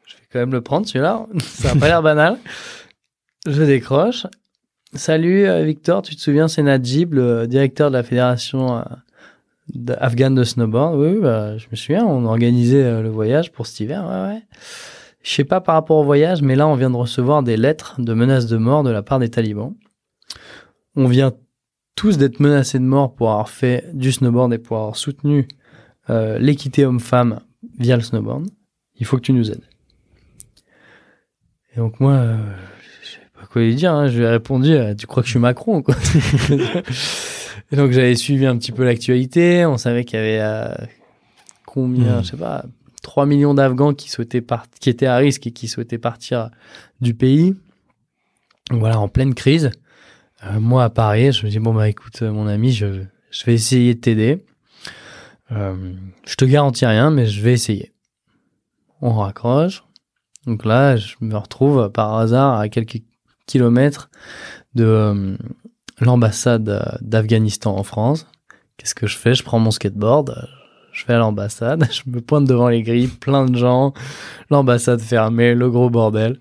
Je vais quand même le prendre, celui-là. Ça n'a pas l'air banal. Je décroche. Salut euh, Victor, tu te souviens, c'est Najib, le directeur de la fédération euh, afghane de snowboard. Oui, bah, je me souviens, on organisait euh, le voyage pour cet hiver. Ouais, ouais. Je sais pas par rapport au voyage, mais là, on vient de recevoir des lettres de menaces de mort de la part des talibans. On vient tous d'être menacés de mort pour avoir fait du snowboard et pour avoir soutenu l'équité homme-femme via le snowboard. Il faut que tu nous aides. Et donc moi, quoi lui dire. hein. Je lui ai répondu, euh, tu crois que je suis Macron quoi Et donc j'avais suivi un petit peu l'actualité. On savait qu'il y avait euh, combien, Mhm. je sais pas, 3 millions d'Afghans qui souhaitaient part- qui étaient à risque et qui souhaitaient partir du pays. Donc voilà, en pleine crise. Euh, moi, à Paris, je me dis, bon, bah écoute, mon ami, je, je vais essayer de t'aider. Euh, je te garantis rien, mais je vais essayer. On raccroche. Donc là, je me retrouve par hasard à quelques kilomètres de euh, l'ambassade d'Afghanistan en France. Qu'est-ce que je fais? Je prends mon skateboard, je vais à l'ambassade, je me pointe devant les grilles, plein de gens, l'ambassade fermée, le gros bordel.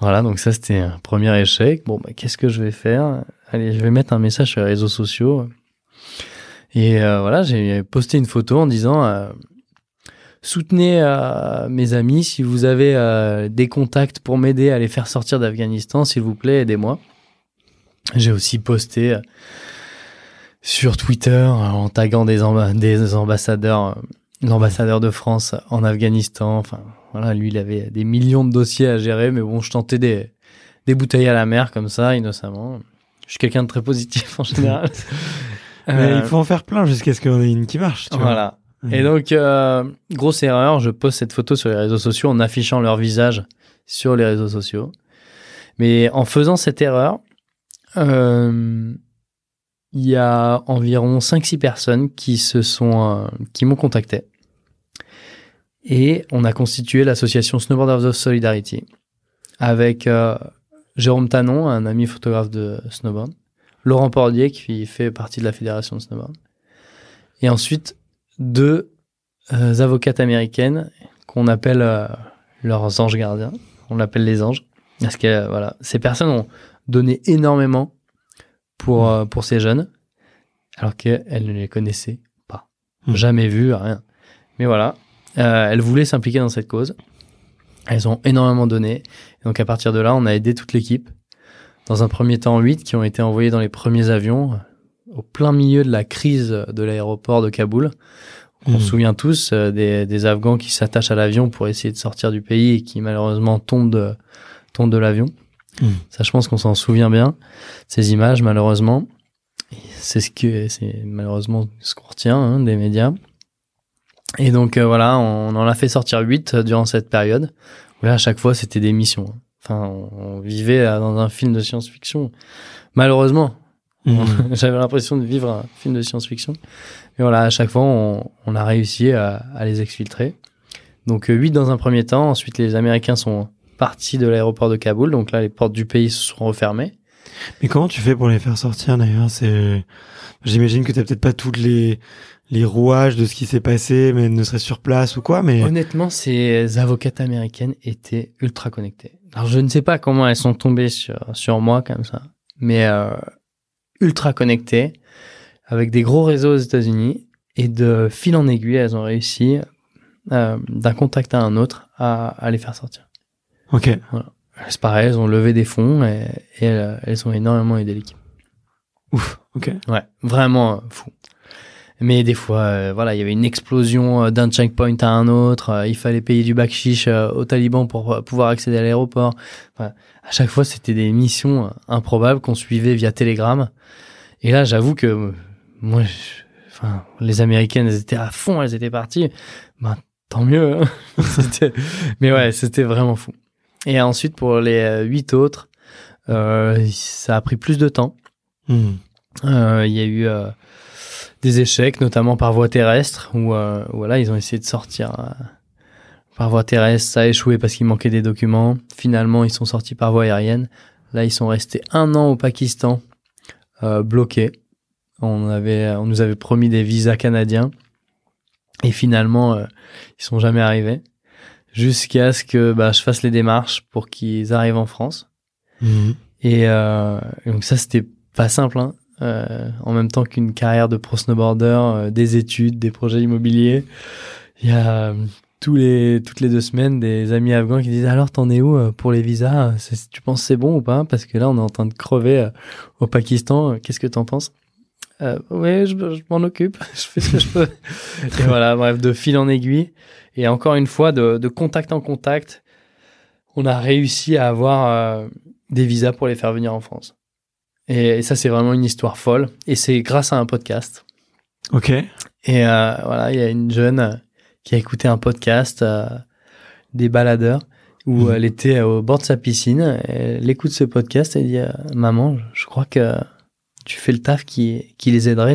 Voilà, donc ça c'était un premier échec. Bon, bah, qu'est-ce que je vais faire? Allez, je vais mettre un message sur les réseaux sociaux. Et euh, voilà, j'ai posté une photo en disant euh, soutenez euh, mes amis si vous avez euh, des contacts pour m'aider à les faire sortir d'Afghanistan, s'il vous plaît, aidez-moi. J'ai aussi posté euh, sur Twitter euh, en taguant des, des ambassadeurs, euh, l'ambassadeur de France en Afghanistan. Enfin, voilà, lui, il avait des millions de dossiers à gérer, mais bon, je tentais des, des bouteilles à la mer comme ça, innocemment. Je suis quelqu'un de très positif en général. Mais Euh, il faut en faire plein jusqu'à ce en ait une qui marche. Tu vois. Voilà. Mhm. Et donc, euh, grosse erreur, je poste cette photo sur les réseaux sociaux en affichant leur visage sur les réseaux sociaux. Mais en faisant cette erreur, euh, il y a environ 5-6 personnes qui se sont, euh, qui m'ont contacté. Et on a constitué l'association Snowboarders of Solidarity avec Jérôme Tanon, un ami photographe de snowboard, Laurent Pordier qui fait partie de la fédération de snowboard, et ensuite deux euh, avocates américaines qu'on appelle euh, leurs anges gardiens. On l'appelle les anges. Parce que euh, voilà, ces personnes ont donné énormément pour, pour ces jeunes, alors qu'elles ne les connaissaient pas. Hmm. Jamais vu, rien. Mais voilà, elles voulaient s'impliquer dans cette cause. Elles ont énormément donné. Et donc à partir de là, on a aidé toute l'équipe. Dans un premier temps, 8 qui ont été envoyés dans les premiers avions au plein milieu de la crise de l'aéroport de Kaboul. On Mhm. se souvient tous euh, des, des Afghans qui s'attachent à l'avion pour essayer de sortir du pays et qui malheureusement tombent de, tombent de l'avion. Mhm. Ça, je pense qu'on s'en souvient bien, ces images, malheureusement. C'est ce que, c'est malheureusement ce qu'on retient hein, des médias. Et donc euh, voilà, on en a fait sortir huit euh, durant cette période. Où là, à chaque fois, c'était des missions. Enfin, on, on vivait dans un film de science-fiction. Malheureusement, Mhm. j'avais l'impression de vivre un film de science-fiction. Mais voilà, à chaque fois, on, on a réussi à, à les exfiltrer. Donc, euh, huit dans un premier temps. Ensuite, les Américains sont partis de l'aéroport de Kaboul. Donc là, les portes du pays se sont refermées. Mais comment tu fais pour les faire sortir d'ailleurs? C'est, j'imagine que t'as peut-être pas toutes les les rouages de ce qui s'est passé, mais ne serait sur place ou quoi. Mais Honnêtement, ces avocates américaines étaient ultra connectées. Alors, je ne sais pas comment elles sont tombées sur, sur moi comme ça, mais euh, ultra connectées, avec des gros réseaux aux États-Unis. Et de fil en aiguille, elles ont réussi, euh, d'un contact à un autre, à, à les faire sortir. ok. C'est pareil, elles ont levé des fonds et, et elles, elles ont énormément aidé l'équipe. Ouf. Ok. Ouais, vraiment euh, fou. Mais des fois, euh, voilà, il y avait une explosion euh, d'un checkpoint à un autre. euh, il fallait payer du bakshish euh, aux talibans pour pouvoir accéder à l'aéroport. Enfin, à chaque fois, c'était des missions improbables qu'on suivait via Telegram. Et là, j'avoue que moi, je- enfin, les Américaines, elles étaient à fond, elles étaient parties. Ben, tant mieux. hein. Mais ouais, c'était vraiment fou. Et ensuite, pour les huit autres, euh, ça a pris plus de temps. Euh, Il y a eu des échecs, notamment par voie terrestre, où euh, voilà, ils ont essayé de sortir euh, par voie terrestre. Ça a échoué parce qu'il manquait des documents. Finalement, ils sont sortis par voie aérienne. Là, ils sont restés un an au Pakistan, euh, bloqués. On, avait, on nous avait promis des visas canadiens. Et finalement, euh, ils sont jamais arrivés. Jusqu'à ce que bah, je fasse les démarches pour qu'ils arrivent en France. Et, euh, et donc ça, c'était pas simple. Hein. Euh, en même temps qu'une carrière de pro snowboarder, euh, des études, des projets immobiliers. Il y a euh, tous les, toutes les deux semaines des amis afghans qui disent alors t'en es où pour les visas? Tu penses c'est bon ou pas? Parce que là, on est en train de crever au Pakistan. Qu'est-ce que t'en penses? Oui, je, m'en occupe. je fais ce que je peux. et voilà, bref, de fil en aiguille. Et encore une fois, de, de contact en contact, on a réussi à avoir des visas pour les faire venir en France. Et, et ça, c'est vraiment une histoire folle. Et c'est grâce à un podcast. Ok. Et euh, voilà, il y a une jeune euh, qui a écouté un podcast euh, des baladeurs où Mhm. elle était au bord de sa piscine. Elle écoute ce podcast et elle dit Maman, je crois que tu fais le taf qui, qui les aiderait.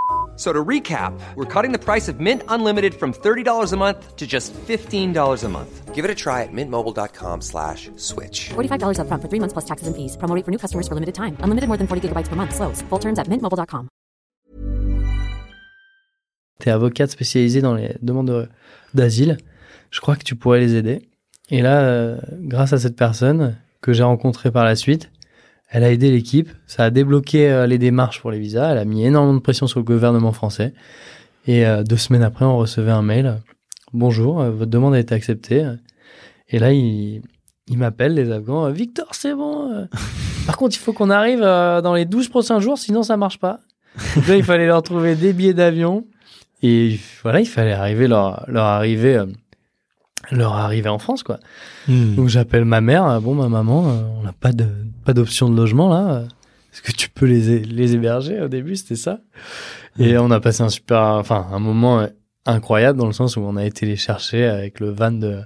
So to recap, we're cutting the price of Mint Unlimited from $30 a month to just $15 a month. Give it a try at mintmobile.com slash switch. $45 upfront for three months plus taxes and fees. Promo rate for new customers for limited time. Unlimited more than 40 gigabytes per month. Slows. Full terms at mintmobile.com. tu es avocate spécialisée dans les demandes de- d'asile, je crois que tu pourrais les aider. Et là, euh, grâce à cette personne que j'ai rencontrée par la suite, elle a aidé l'équipe, ça a débloqué euh, les démarches pour les visas, elle a mis énormément de pression sur le gouvernement français. Et euh, deux semaines après, on recevait un mail. Bonjour, euh, votre demande a été acceptée. Et là, il, il m'appelle, les Afghans. Victor, c'est bon. Par contre, il faut qu'on arrive dans les 12 prochains jours, sinon ça marche pas. Donc là, il fallait leur trouver des billets d'avion. Et voilà, il fallait arriver leur, leur arriver euh, leur arriver en France quoi. Mhm. Donc j'appelle ma mère, euh, bon ma maman, euh, on n'a pas de pas d'option de logement là. Est-ce que tu peux les les héberger au début, c'était ça? Et on a passé un super enfin un moment euh, incroyable dans le sens où on a été les chercher avec le van de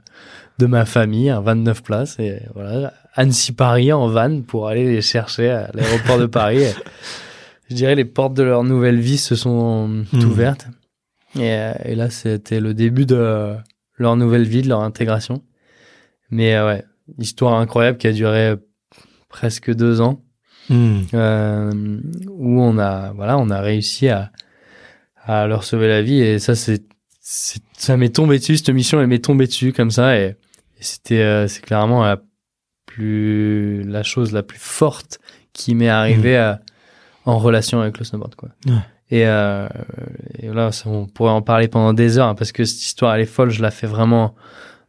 de ma famille, un van de 9 places et voilà, Annecy Paris en van pour aller les chercher à l'aéroport de Paris. Et je dirais les portes de leur nouvelle vie se sont Mhm. ouvertes. Et, et là, c'était le début de leur nouvelle vie, de leur intégration. Mais euh, ouais, histoire incroyable qui a duré presque deux ans, Mhm. euh, où on a, voilà, on a réussi à, à leur sauver la vie. Et ça, c'est, ça m'est tombé dessus. Cette mission, elle m'est tombée dessus comme ça. Et, et c'était, euh, c'est clairement la plus, la chose la plus forte qui m'est arrivée à- en relation avec le snowboard, quoi. Ouais. Et, euh, et là, on pourrait en parler pendant des heures hein, parce que cette histoire, elle est folle. Je la fais vraiment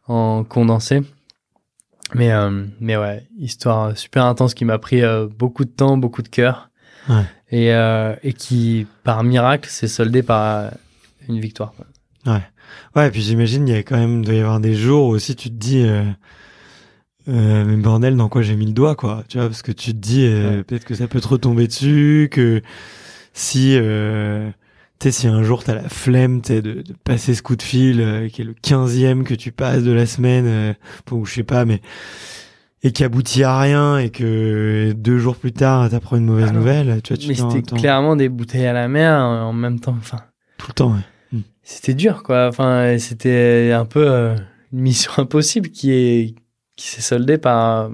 en condensé. Mais, euh, mais ouais, histoire super intense qui m'a pris euh, beaucoup de temps, beaucoup de cœur. Ouais. Et, euh, et qui, par miracle, s'est soldé par une victoire. Ouais. Ouais, et puis j'imagine, il y a quand même, doit y avoir des jours où aussi tu te dis, euh, mais bordel, dans quoi j'ai mis le doigt, quoi. Tu vois, parce que tu te dis, euh, Ouais. peut-être que ça peut te retomber dessus, que si, euh, tu si un jour t'as la flemme, sais, de, de passer ce coup de fil, euh, qui est le quinzième que tu passes de la semaine, euh, ou je sais pas, mais, et qui aboutit à rien, et que deux jours plus tard, t'apprends une mauvaise Ah nouvelle, tu vois, tu Mais c'était clairement des bouteilles à la mer en même temps. Enfin, tout le temps, ouais. c'était dur, quoi. Enfin, c'était un peu euh, une mission impossible qui est qui s'est soldée par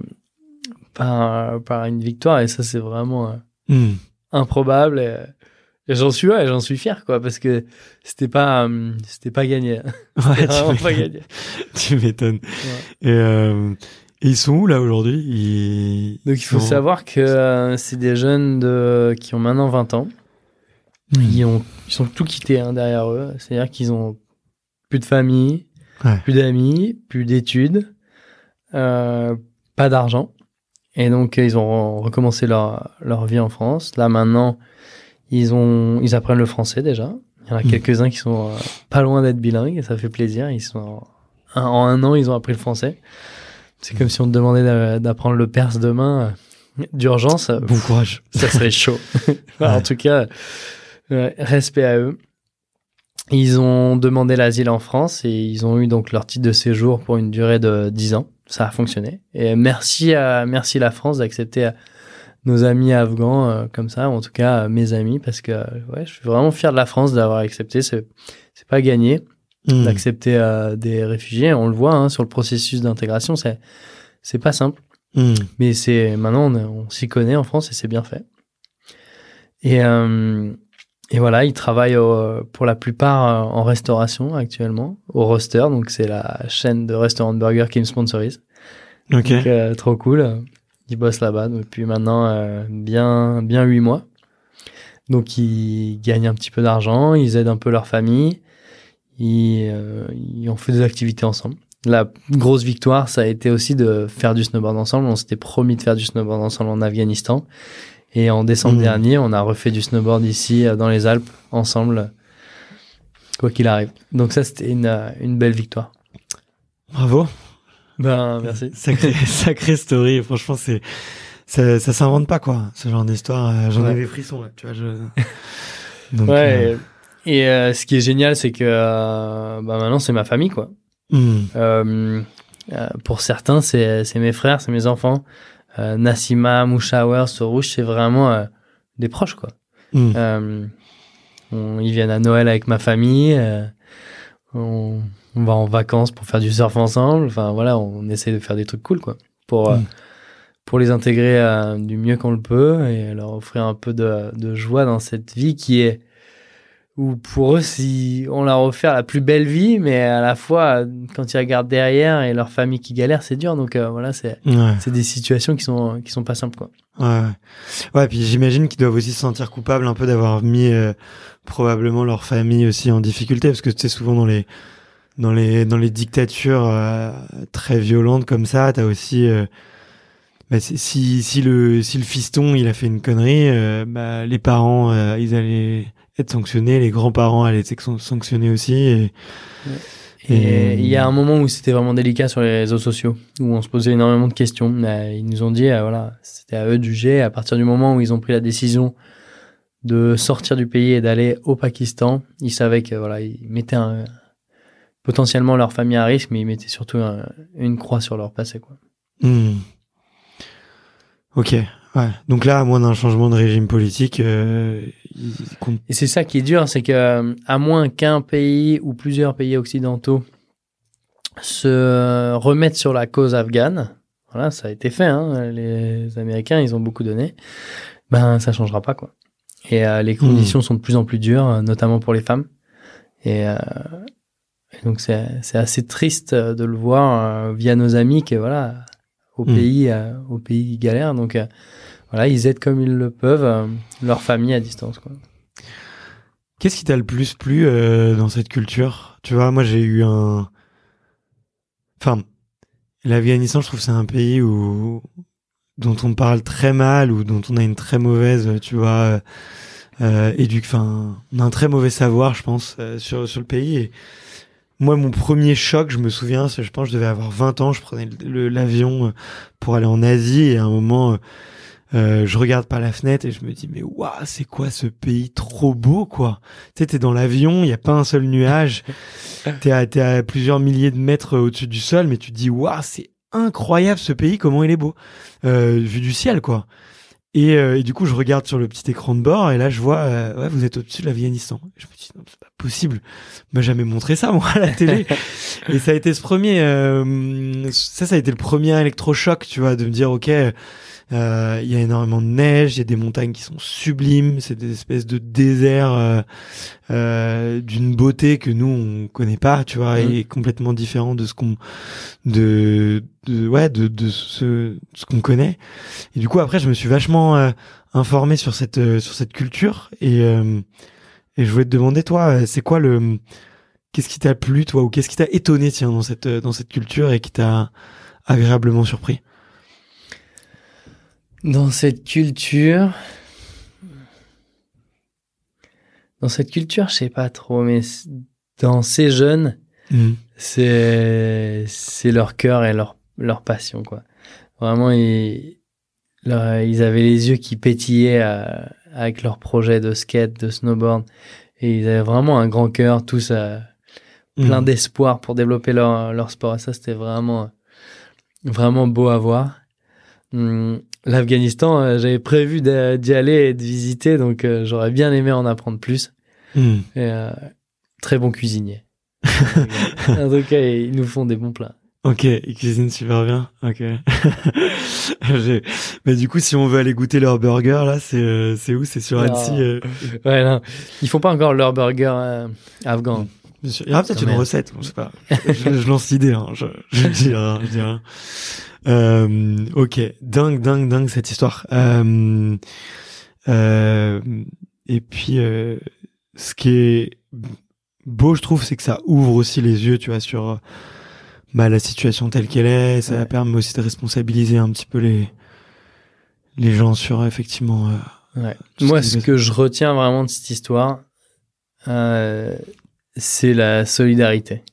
par par une victoire. Et ça, c'est vraiment euh, Hmm. Improbable. Et, et j'en suis ouais, j'en suis fier, quoi, parce que c'était pas euh, c'était pas gagné. Ouais, tu pas m'étonnes. gagné. tu m'étonnes. Et, euh, et ils sont où là aujourd'hui? Ils... Donc il faut sont- savoir que euh, c'est des jeunes de qui ont maintenant 20 ans. Ils ont ils sont tout quittés hein, derrière eux. C'est-à-dire qu'ils ont plus de famille, Ouais. plus d'amis, plus d'études, pas d'argent. Et donc euh, ils ont recommencé leur leur vie en France. Là maintenant, ils ont ils apprennent le français déjà. Il y en a Mm. quelques-uns qui sont euh, pas loin d'être bilingues et ça fait plaisir. Ils sont en, en un an, ils ont appris le français. C'est comme si on te demandait d'a- d'apprendre le perse demain euh, d'urgence. Bon courage. ça serait chaud. Ouais. En tout cas, euh, respect à eux. Ils ont demandé l'asile en France et ils ont eu donc leur titre de séjour pour une durée de 10 ans. Ça a fonctionné. Et merci à merci la France d'accepter euh, nos amis afghans euh, comme ça, ou en tout cas euh, mes amis, parce que ouais, je suis vraiment fier de la France d'avoir accepté. C'est c'est pas gagné Hmm. d'accepter euh, des réfugiés. On le voit hein, sur le processus d'intégration, c'est c'est pas simple. Hmm. Mais c'est maintenant on, on s'y connaît en France et c'est bien fait. Et et voilà, ils travaillent au- pour la plupart euh, en restauration actuellement au Roster, donc c'est la chaîne de restaurants de burgers qui me sponsorise. Ok. Donc, euh, trop cool. Ils bossent là-bas depuis maintenant euh, bien bien huit mois. Donc ils gagnent un petit peu d'argent, ils aident un peu leur famille, ils, euh, ils ont fait des activités ensemble. La grosse victoire, ça a été aussi de faire du snowboard ensemble. On s'était promis de faire du snowboard ensemble en Afghanistan. Et en décembre Mhm. dernier, on a refait du snowboard ici, euh, dans les Alpes, ensemble, quoi qu'il arrive. Donc ça, c'était une, euh, une belle victoire. Bravo. Ben, merci. Sacré, sacré story. Franchement, c'est ça, ça s'invente pas quoi. Ce genre d'histoire. euh, J'en ai Ouais. des frissons là. Tu vois. Je... Donc, Ouais. Et, et, euh, ce qui est génial, c'est que euh, bah, maintenant, c'est ma famille, quoi. Euh, euh, pour certains, c'est c'est mes frères, c'est mes enfants. Euh, Nassima, Mouchawer, Sorouche, c'est vraiment euh, des proches, quoi. Hmm. Euh, on- ils viennent à Noël avec ma famille. euh, on, on va en vacances pour faire du surf ensemble. Enfin, voilà, on essaie de faire des trucs cool, quoi. Pour, euh, Mm. pour les intégrer du mieux qu'on le peut et leur offrir un peu de, de joie dans cette vie qui est où pour eux, si on leur offert la plus belle vie, mais à la fois, quand ils regardent derrière et leur famille qui galère, c'est dur. Donc euh, voilà, c'est Ouais. c'est des situations qui sont qui sont pas simples, quoi. Ouais, ouais. Ouais, puis j'imagine qu'ils doivent aussi se sentir coupables un peu d'avoir mis euh, probablement leur famille aussi en difficulté, parce que tu sais, souvent dans les dans les dans les dictatures euh, très violentes comme ça, t'as aussi euh, bah, c'est- si si le si le fiston il a fait une connerie, euh, bah les parents euh, ils allaient être sanctionnés, les grands-parents allaient être san- sanctionnés aussi. Et, Et Et- il y a un moment où c'était vraiment délicat sur les réseaux sociaux, où on se posait énormément de questions. Euh, Ils nous ont dit, euh, voilà, c'était à eux de juger. À partir du moment où ils ont pris la décision de sortir du pays et d'aller au Pakistan, ils savaient que voilà, ils mettaient un- potentiellement leur famille à risque, mais ils mettaient surtout un- une croix sur leur passé, quoi. Hmm. Ok, ouais. Donc là, à moins d'un changement de régime politique, euh, comptent. Et c'est ça qui est dur, c'est que euh, à moins qu'un pays ou plusieurs pays occidentaux se remettent sur la cause afghane, voilà, ça a été fait, hein, les Américains, ils ont beaucoup donné, ben ça changera pas quoi. Et euh, les conditions sont de plus en plus dures, euh, notamment pour les femmes. Et, euh, et donc c'est c'est assez triste de le voir via nos amis que voilà, au Mm. pays, euh, au pays ils galèrent, donc euh, voilà, ils aident comme ils le peuvent euh, leur famille à distance. Qu'est-ce qui t'a le plus plu euh, dans cette culture? Tu vois, moi j'ai eu un. Enfin, l'Afghanistan, je trouve que c'est un pays où dont on parle très mal ou dont on a une très mauvaise, tu vois, euh, éduque. Enfin, on a un très mauvais savoir, je pense, euh, sur sur le pays. Et moi, mon premier choc, je me souviens, c'est- je pense, que je devais avoir 20 ans. Je prenais l'avion euh, pour aller en Asie et à un moment. Euh, euh, je regarde par la fenêtre et je me dis mais waouh c'est quoi ce pays trop beau quoi. Tu sais t'es dans l'avion il y a pas un seul nuage. T'es à, t'es à plusieurs milliers de mètres au-dessus du sol mais tu te dis waouh c'est incroyable ce pays comment il est beau. Euh, vu du ciel quoi. Et, euh, et du coup je regarde sur le petit écran de bord et là je vois euh, ouais vous êtes au-dessus de l'Afghanistan. Je me dis non c'est pas possible. M'a jamais montré ça moi à la télé. Et ça a été ce premier euh, ça ça a été le premier électrochoc tu vois de me dire ok euh, il y a énormément de neige, il y a des montagnes qui sont sublimes, c'est des espèces de déserts euh, euh, d'une beauté que nous on connaît pas, tu vois, Mhm. et complètement différent de ce qu'on de, de ouais de, de ce, ce qu'on connaît. Et du coup après je me suis vachement euh, informé sur cette euh, sur cette culture et euh, et je voulais te demander toi c'est quoi le qu'est-ce qui t'a plu toi ou qu'est-ce qui t'a étonné tiens dans cette dans cette culture et qui t'a agréablement surpris? Dans cette culture. Dans cette culture, je sais pas trop, mais dans ces jeunes, Mhm. c'est c'est leur cœur et leur leur passion quoi. Vraiment ils leur- ils avaient les yeux qui pétillaient euh, avec leur projet de skate, de snowboard et ils avaient vraiment un grand cœur, tous euh, plein Mhm. d'espoir pour développer leur leur sport. Et ça c'était vraiment vraiment beau à voir. Hum, L'Afghanistan, euh, j'avais prévu d'y aller et de visiter, donc euh, j'aurais bien aimé en apprendre plus. Et, euh, très bon cuisinier. en tout cas, ils nous font des bons plats. Ok, ils cuisinent super bien. Ok. Mais du coup, si on veut aller goûter leur burger, là, c'est où? C'est sur. Annecy. Ouais, non, ils font pas encore leur burger afghan. Bien sûr. Il y aura peut-être une même. recette. Je sais pas. Je, je lance l'idée. Hein. Je, je dis rien. Je dis rien. Euh, ok, dingue, dingue, dingue cette histoire. Euh, euh, et puis, ce qui est beau, je trouve, c'est que ça ouvre aussi les yeux, tu vois, sur bah, la situation telle qu'elle est. Ça Ouais. permet aussi de responsabiliser un petit peu les les gens sur effectivement. Ouais. Moi, ce que je retiens vraiment de cette histoire, euh, c'est la solidarité.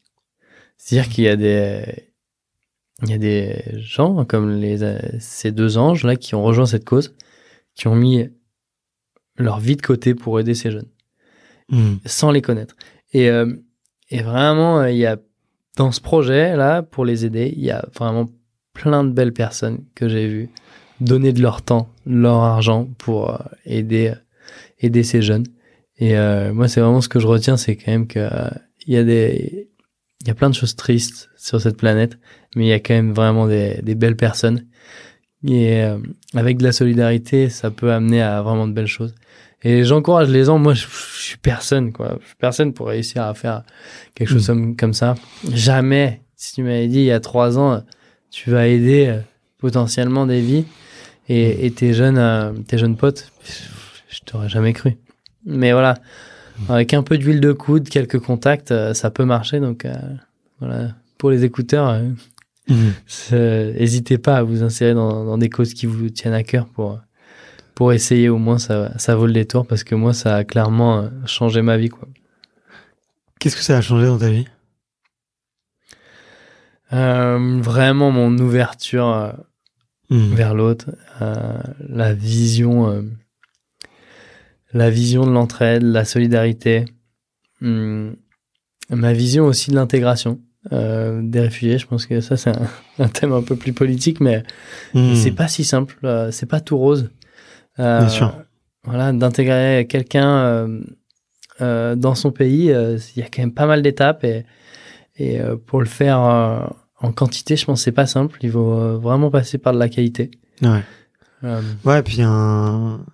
C'est-à-dire qu'il y a des, il y a des gens comme les, ces deux anges là qui ont rejoint cette cause, qui ont mis leur vie de côté pour aider ces jeunes. hmm. sans les connaître. Et, euh, et vraiment, euh, il y a dans ce projet-là, pour les aider, il y a vraiment plein de belles personnes que j'ai vues donner de leur temps, de leur argent pour euh, aider, aider ces jeunes. Et euh, moi, c'est vraiment ce que je retiens, c'est quand même que euh, il y a des, il y a plein de choses tristes sur cette planète, mais il y a quand même vraiment des, des belles personnes. Et euh, avec de la solidarité, ça peut amener à vraiment de belles choses. Et j'encourage les gens. Moi, je, je suis personne, quoi. Je suis personne pour réussir à faire quelque chose comme, comme ça. Jamais, si tu m'avais dit il y a trois ans, tu vas aider euh, potentiellement des vies et, et tes jeunes, euh, tes jeunes potes, je t'aurais jamais cru. Mais voilà, avec un peu d'huile de coude, quelques contacts, euh, ça peut marcher. Donc euh, voilà, pour les écouteurs, euh, Hmm. c'est- N'hésitez pas à vous insérer dans, dans des causes qui vous tiennent à cœur pour, pour essayer au moins ça, ça vaut le détour parce que moi ça a clairement euh, changé ma vie quoi. Qu'est-ce que ça a changé dans ta vie? Euh, vraiment mon ouverture euh, Hmm. vers l'autre, euh, la vision, euh, la vision de l'entraide, la solidarité, hum, ma vision aussi de l'intégration euh, des réfugiés. Je pense que ça c'est un, un thème un peu plus politique, mais Hmm. c'est pas si simple, euh, c'est pas tout rose. Euh, Bien sûr. Voilà, d'intégrer quelqu'un dans son pays, il y a quand même pas mal d'étapes et, et pour le faire en quantité, je pense que c'est pas simple. Il faut vraiment passer par de la qualité. Ouais. Ouais, puis un-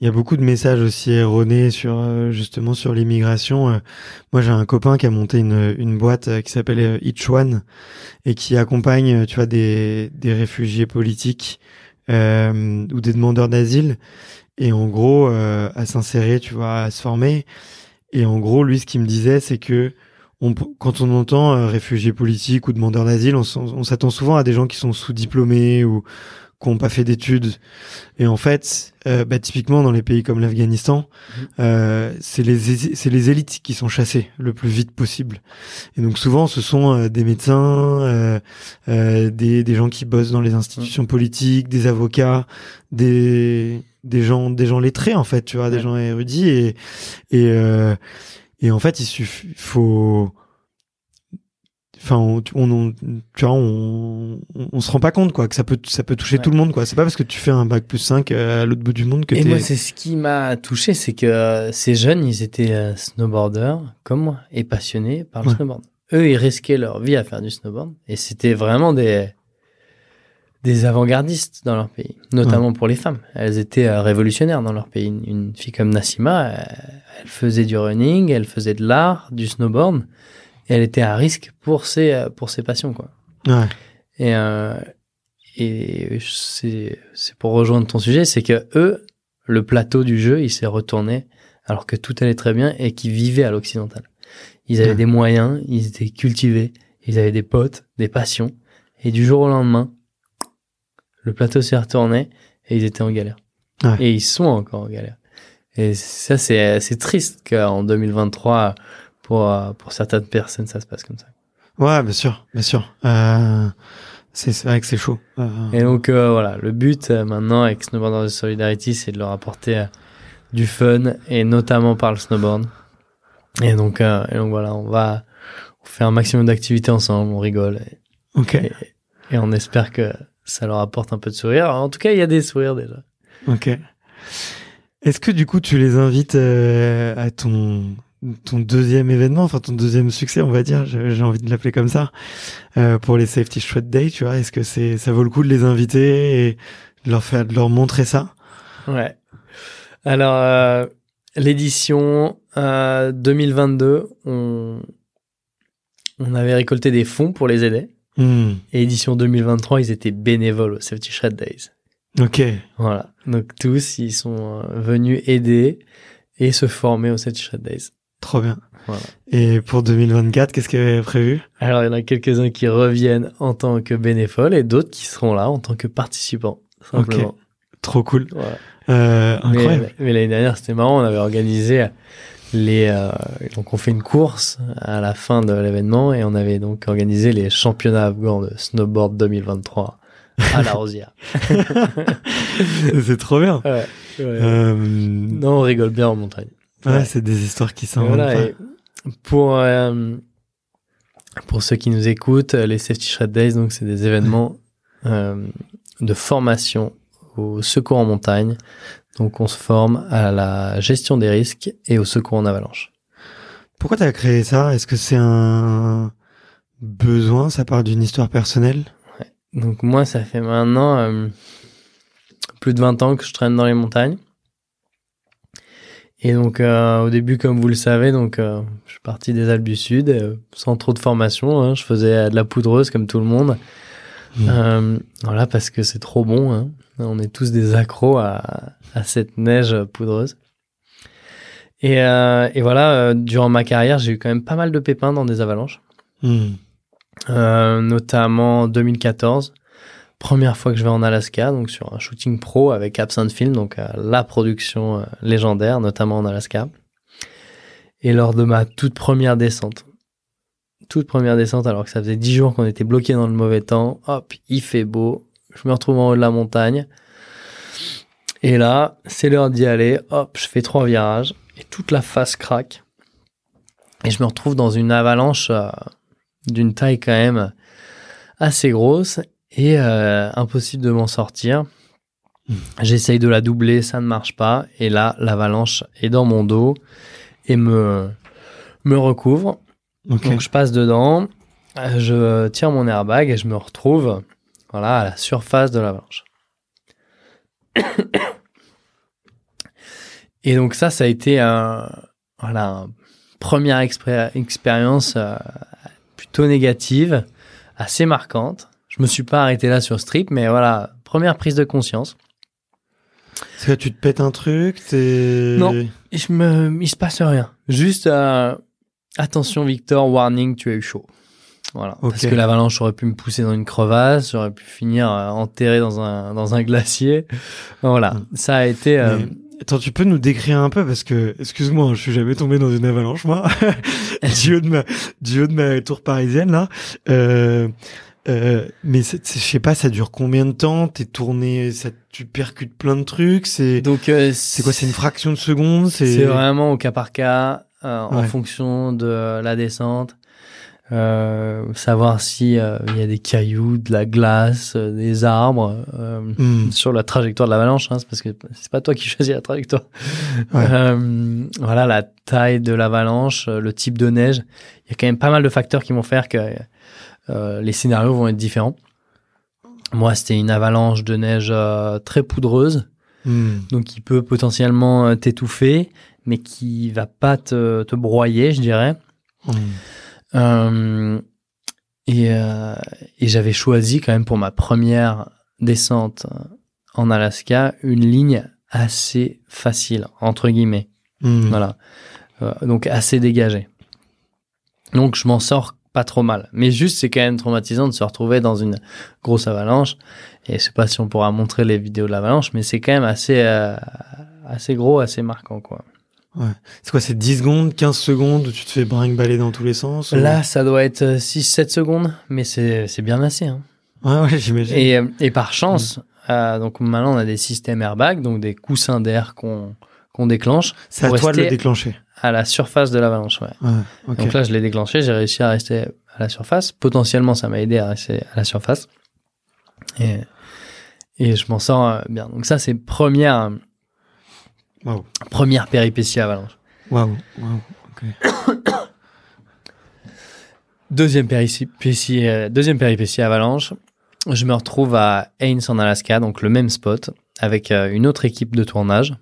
il y a beaucoup de messages aussi erronés sur euh, justement sur l'immigration. Euh, Moi, j'ai un copain qui a monté une, une boîte euh, qui s'appelle Each One et qui accompagne, tu vois, des, des réfugiés politiques ou des demandeurs d'asile et en gros à s'insérer, tu vois, à se former. et en gros, lui, ce qu'il me disait, c'est que on, quand on entend réfugiés politiques ou demandeurs d'asile, on s'attend souvent à des gens qui sont sous-diplômés ou qui n'ont pas fait d'études. Et en fait, euh, bah, typiquement dans les pays comme l'Afghanistan, euh, c'est les c'est les élites qui sont chassées le plus vite possible. Et donc souvent, ce sont euh, des médecins, euh, euh, des, des gens qui bossent dans les institutions politiques, des avocats, des des gens des gens lettrés en fait, tu vois, des gens érudits et et euh, et en fait, il suffit faut Enfin, on, on, tu vois, on, on, on se rend pas compte quoi que ça peut ça peut toucher Ouais. tout le monde quoi. C'est pas parce que tu fais un bac plus 5 à l'autre bout du monde que Et moi, c'est ce qui m'a touché, c'est que euh, ces jeunes, ils étaient euh, snowboarders comme moi et passionnés par le Ouais. snowboard. Eux, ils risquaient leur vie à faire du snowboard et c'était vraiment des des avant-gardistes dans leur pays, notamment pour les femmes. Elles étaient euh, révolutionnaires dans leur pays. Une, une fille comme Nassima, euh, elle faisait du running, elle faisait de l'art, du snowboard, et elle était à risque pour ses euh, pour ses passions quoi. ouais. Et, euh, et c'est c'est pour rejoindre ton sujet, c'est que eux, le plateau du jeu, il s'est retourné alors que tout allait très bien et qu'ils vivaient à l'occidental. Ils avaient Ouais. des moyens, ils étaient cultivés, ils avaient des potes, des passions, et du jour au lendemain, le plateau s'est retourné et ils étaient en galère. Ouais. Et ils sont encore en galère. Et ça, c'est c'est triste qu'en 2023, pour, euh, pour certaines personnes, ça se passe comme ça. Ouais, bien sûr, bien sûr. Euh, c'est vrai que c'est chaud. Euh, Et donc euh, voilà, le but maintenant avec Snowboarders Solidarity, c'est de leur apporter du fun et notamment par le snowboard. Et donc, et donc voilà, on va on fait un maximum d'activités ensemble, on rigole et, ok, et, et on espère que ça leur apporte un peu de sourire. En tout cas, il y a des sourires déjà. ok. Est-ce que du coup tu les invites à ton ton deuxième événement, enfin ton deuxième succès, on va dire, j'ai envie de l'appeler comme ça, euh, pour les Safety Shred Day, tu vois Est-ce que c'est ça vaut le coup de les inviter et de leur faire de leur montrer ça? Ouais. Alors euh, l'édition euh, 2022, on on avait récolté des fonds pour les aider. Hmm, Et édition 2023, ils étaient bénévoles au Safety Shred Days. Ok, Voilà. Donc tous, ils sont euh, venus aider et se former au Safety Shred Days. Trop bien. Voilà. Et pour 2024, qu'est-ce qu'il y avait prévu? Alors, il y en a quelques-uns qui reviennent en tant que bénévoles et d'autres qui seront là en tant que participants, simplement. Trop cool. Voilà. Euh, Mais, incroyable. mais l'année dernière, c'était marrant, on avait organisé les... euh, donc, on fait une course à la fin de l'événement et on avait donc organisé les championnats afghans de snowboard 2023 à la Rosière. c'est trop bien. Ouais, ouais. Euh, Non, on rigole bien en montagne. Ouais, ouais. c'est des histoires qui s'en Voilà, pour, euh, pour ceux qui nous écoutent, les Safety Shred Days, donc c'est des événements euh, de formation au secours en montagne. Donc on se forme à la gestion des risques et au secours en avalanche. Pourquoi t'as créé ça? Est-ce que c'est un besoin Ça part d'une histoire personnelle? Donc moi, ça fait maintenant euh, plus de 20 ans que je traîne dans les montagnes. Et donc euh, au début, comme vous le savez, donc euh, je suis parti des Alpes du Sud euh, sans trop de formation. hein. je faisais de la poudreuse comme tout le monde. Mm. Euh, voilà, parce que c'est trop bon. hein. On est tous des accros à, à cette neige poudreuse. Et, et voilà, durant ma carrière, j'ai eu quand même pas mal de pépins dans des avalanches. Euh, notamment en 2014. Première fois que je vais en Alaska, donc sur un shooting pro avec Absinthe Film, donc euh, la production euh, légendaire, notamment en Alaska. Et lors de ma toute première descente, toute première descente, alors que ça faisait 10 jours qu'on était bloqué dans le mauvais temps, hop, il fait beau, je me retrouve en haut de la montagne. Et là, c'est l'heure d'y aller, hop, je fais trois virages, et toute la face craque. Et je me retrouve dans une avalanche euh, d'une taille quand même assez grosse et euh, impossible de m'en sortir. J'essaye de la doubler, ça ne marche pas. Et là, l'avalanche est dans mon dos et me, me recouvre. Donc je passe dedans, je tire mon airbag et je me retrouve voilà, à la surface de l'avalanche. et donc ça, ça a été un, voilà, une première expérience euh, plutôt négative, assez marquante. Je me suis pas arrêté là sur strip, mais voilà, première prise de conscience. Est-ce que tu te pètes un truc t'es- Non. Je me, il se passe rien. Juste, euh, attention Victor, warning, tu as eu chaud. Voilà. Ok. Parce que l'avalanche aurait pu me pousser dans une crevasse, j'aurais pu finir euh, enterré dans un, dans un glacier. Voilà. Mm. Ça a été, euh, Mais- Attends, tu peux nous décrire un peu parce que, excuse-moi, je suis jamais tombé dans une avalanche, moi, du haut de ma, du haut de ma tour parisienne là. Euh, euh, mais je sais pas, ça dure combien de temps? T'es tourné, ça, tu percutes plein de trucs. C'est, donc, euh, c'est quoi C'est une fraction de seconde? C'est vraiment au cas par cas, euh, en fonction de la descente. Euh, savoir si euh, il y a des cailloux, de la glace, des arbres euh, Hmm. sur la trajectoire de l'avalanche. Hein, c'est parce que c'est pas toi qui choisis la trajectoire. Ouais. Voilà la taille de l'avalanche, le type de neige. Il y a quand même pas mal de facteurs qui vont faire que euh, les scénarios vont être différents. Moi, c'était une avalanche de neige euh, très poudreuse Hmm. donc qui peut potentiellement euh, t'étouffer, mais qui va pas te, te broyer, je dirais. Hmm. Euh, et et j'avais choisi quand même pour ma première descente en Alaska une ligne assez facile, entre guillemets. Hmm. Voilà. Euh, donc assez dégagée. Donc je m'en sors pas trop mal. Mais juste, c'est quand même traumatisant de se retrouver dans une grosse avalanche. Et je sais pas si on pourra montrer les vidéos de l'avalanche, mais c'est quand même assez, euh, assez gros, assez marquant, quoi. C'est quoi, c'est 10 secondes, 15 secondes où tu te fais brinque-baller dans tous les sens ou- Là, ça doit être 6-7 secondes, mais c'est c'est bien assez. Hein. Ouais, ouais, j'imagine. Et, euh, et par chance, euh, donc maintenant on a des systèmes airbags, donc des coussins d'air qu'on qu'on déclenche c'est à toi de le déclencher. à la surface de l'avalanche. Ouais. Donc là, je l'ai déclenché, j'ai réussi à rester à la surface. Potentiellement, ça m'a aidé à rester à la surface. Et, et je m'en sors euh, bien. Donc ça, c'est première, Waouh. première péripétie avalanche. Waouh. Deuxième péripétie, euh, deuxième péripétie avalanche. Je me retrouve à Haines en Alaska, donc le même spot, avec euh, une autre équipe de tournage.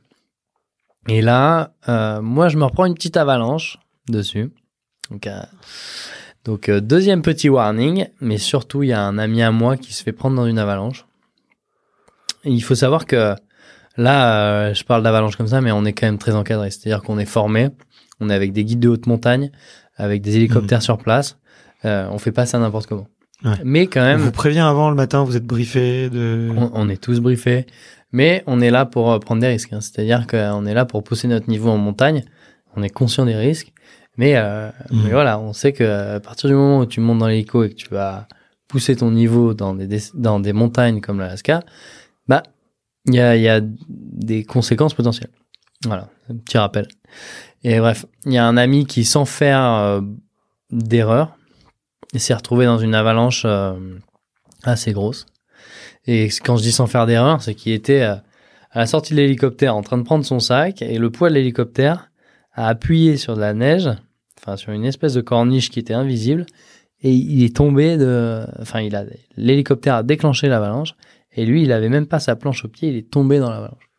Et là, euh, moi, je me reprends une petite avalanche dessus. Donc, euh, donc euh, deuxième petit warning, mais surtout, il y a un ami à moi qui se fait prendre dans une avalanche. Et il faut savoir que là, je parle d'avalanche comme ça, mais on est quand même très encadré. C'est-à-dire qu'on est formé, on est avec des guides de haute montagne, avec des hélicoptères sur place. On fait pas ça n'importe comment. Ouais. Mais quand On même, vous prévient avant le matin, vous êtes briefé de. on, on est tous briefés, mais on est là pour euh, prendre des risques. hein. C'est-à-dire qu'on est là pour pousser notre niveau en montagne. On est conscient des risques, mais, euh, mais voilà, on sait que à partir du moment où tu montes dans l'hélico et que tu vas pousser ton niveau dans des, dans des montagnes comme l'Alaska, bah il y a, y a des conséquences potentielles. Voilà, un petit rappel. Et bref, il y a un ami qui, sans faire euh, d'erreur, s'est retrouvé dans une avalanche euh, assez grosse. Et quand je dis sans faire d'erreur, c'est qu'il était euh, à la sortie de l'hélicoptère en train de prendre son sac et le poids de l'hélicoptère a appuyé sur de la neige, enfin sur une espèce de corniche qui était invisible et il est tombé de, enfin il a l'hélicoptère a déclenché l'avalanche et lui il avait même pas sa planche au pied, il est tombé dans l'avalanche.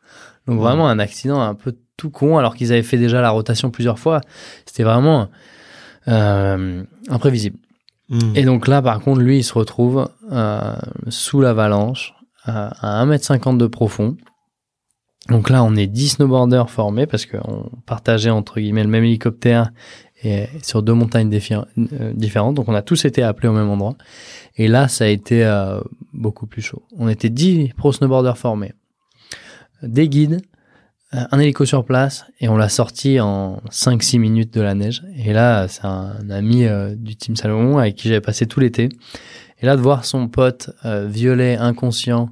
Donc vraiment un accident un peu tout con alors qu'ils avaient fait déjà la rotation plusieurs fois. C'était vraiment euh, imprévisible. Hmm. Et donc là, par contre, lui, il se retrouve euh, sous l'avalanche, euh, à 1m50 de profond. Donc là, on est 10 snowboarders formés parce qu'on partageait entre guillemets le même hélicoptère et sur deux montagnes euh, différentes. Donc on a tous été appelés au même endroit. Et là, ça a été euh, beaucoup plus chaud. On était 10 pro snowboarders formés, des guides, un hélico sur place et on l'a sorti en 5-6 minutes de la neige. Et là, c'est un ami euh, du Team Salomon avec qui j'avais passé tout l'été. Et là, de voir son pote euh, violet, inconscient,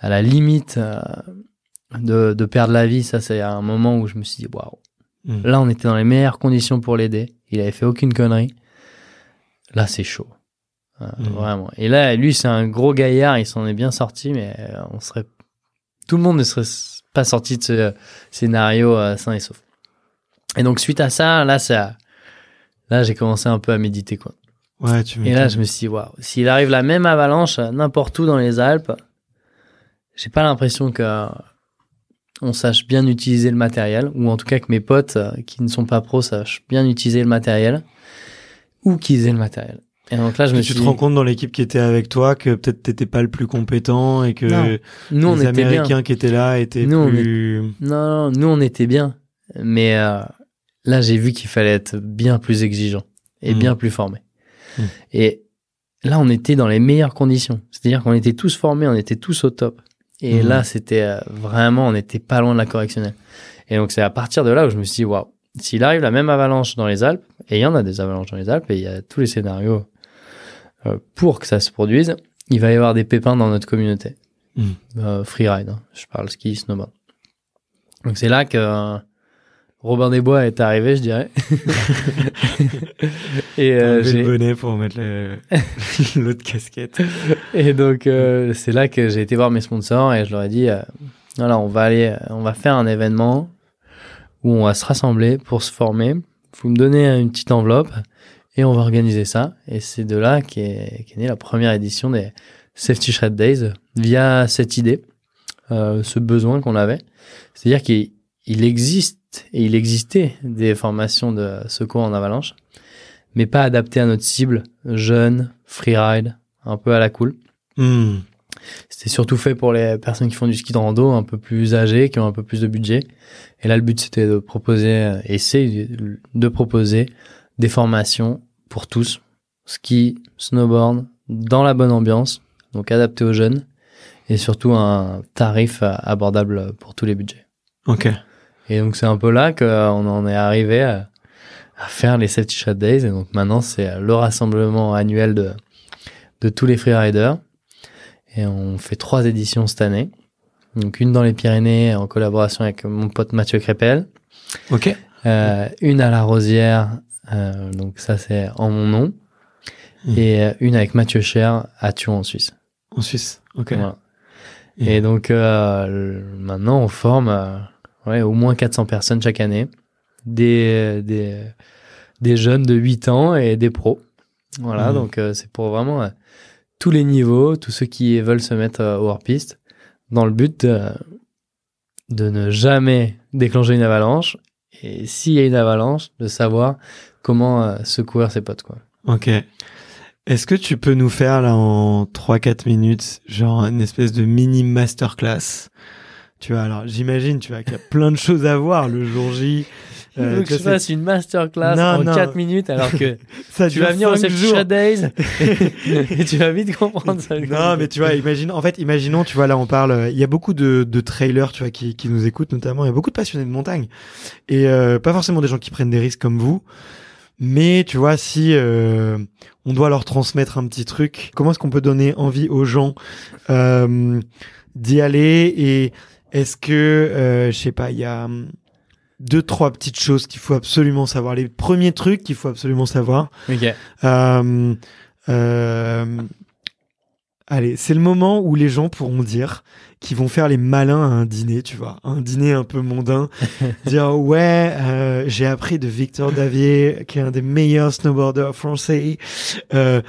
à la limite euh, de, de perdre la vie, ça c'est un moment où je me suis dit, waouh, Mm. là on était dans les meilleures conditions pour l'aider. Il avait fait aucune connerie. Là, c'est chaud. Euh, Mm. Vraiment. Et là, lui, c'est un gros gaillard, il s'en est bien sorti, mais euh, on serait. Tout le monde ne serait pas sorti de ce scénario euh, sain et sauf. Et donc, suite à ça, là, ça. Là, j'ai commencé un peu à méditer, quoi. Ouais, tu Et là, je me suis dit, waouh, s'il arrive la même avalanche euh, n'importe où dans les Alpes, j'ai pas l'impression que euh, on sache bien utiliser le matériel, ou en tout cas que mes potes euh, qui ne sont pas pros sachent bien utiliser le matériel, ou qu'ils aient le matériel. Et donc là, je me tu suis te dit, rends compte dans l'équipe qui était avec toi que peut-être t'étais pas le plus compétent et que Non. nous, on les était bien. Américains qui étaient là étaient Nous, on plus. Non, non, nous, on était bien. Mais euh, là, j'ai vu qu'il fallait être bien plus exigeant et Mm. bien plus formé. Mm. Et là, on était dans les meilleures conditions. C'est-à-dire qu'on était tous formés, on était tous au top. Et Mm. là, c'était euh, vraiment, on n'était pas loin de la correctionnelle. Et donc, c'est à partir de là où je me suis dit, waouh, s'il arrive la même avalanche dans les Alpes, et il y en a des avalanches dans les Alpes, et il y a tous les scénarios pour que ça se produise, il va y avoir des pépins dans notre communauté. Mm. Euh, freeride, hein. je parle ski, snowboard. Donc c'est là que euh, Robin des Bois est arrivé, je dirais. et, euh, j'ai- le bonnet pour mettre l'autre casquette. et donc euh, c'est là que j'ai été voir mes sponsors et je leur ai dit, euh, voilà, on va aller, euh, on va faire un événement où on va se rassembler pour se former. Vous me donnez une petite enveloppe et on va organiser ça. Et c'est de là qu'est qu'est née la première édition des Safety Shred Days via cette idée, euh, ce besoin qu'on avait. C'est-à-dire qu'il il existe et il existait des formations de secours en avalanche, mais pas adaptées à notre cible, jeune, freeride, un peu à la cool. Hmm. C'était surtout fait pour les personnes qui font du ski de rando, un peu plus âgées, qui ont un peu plus de budget. Et là, le but, c'était de proposer, euh, et c'est de proposer des formations pour tous. Ski, snowboard, dans la bonne ambiance, donc adapté aux jeunes, et surtout un tarif euh, abordable pour tous les budgets. Ok. Et donc, c'est un peu là qu'on en est arrivé à, à faire les Safety Shot Days. Et donc, maintenant, c'est le rassemblement annuel de, de tous les freeriders. Et on fait trois éditions cette année. Donc, une dans les Pyrénées en collaboration avec mon pote Mathieu Crépel. Ok. Euh, une à la Rosière, euh, donc ça c'est en mon nom. Mhm. Et euh, une avec Mathieu Cher à Thuon en Suisse. En Suisse. Ok. Voilà. Et- Et donc euh, maintenant on forme euh, ouais, au moins 400 personnes chaque année, des, des, des jeunes de 8 ans et des pros. Voilà, Mhm. donc c'est pour vraiment tous les niveaux, tous ceux qui veulent se mettre au hors-piste, dans le but de, de ne jamais déclencher une avalanche. Et s'il y a une avalanche, de savoir comment euh, secourir ses potes. Quoi. Ok. Est-ce que tu peux nous faire là en 3-4 minutes, genre une espèce de mini masterclass? Tu vois, alors j'imagine, tu vois, qu'il y a plein de choses à voir le jour J. Il Euh, veut que tu je fasse une masterclass Non, en non. 4 minutes alors que ça tu vas venir au. Shot Days et tu vas vite comprendre ça. Non, mais tu vois, imagine, en fait, imaginons, tu vois, là, on parle, euh, il y a beaucoup de, de trailers, tu vois, qui, qui nous écoutent notamment, il y a beaucoup de passionnés de montagne. Et euh, pas forcément des gens qui prennent des risques comme vous, mais tu vois, si euh, on doit leur transmettre un petit truc, comment est-ce qu'on peut donner envie aux gens euh, d'y aller? Et est-ce que, euh, je sais pas, il y a hum, deux, trois petites choses qu'il faut absolument savoir. Les premiers trucs qu'il faut absolument savoir. Ok. Euh, euh, allez, c'est le moment où les gens pourront dire qu'ils vont faire les malins à un dîner, tu vois, un dîner un peu mondain, dire ouais, euh, j'ai appris de Victor Davier, qui est un des meilleurs snowboarders français. Euh,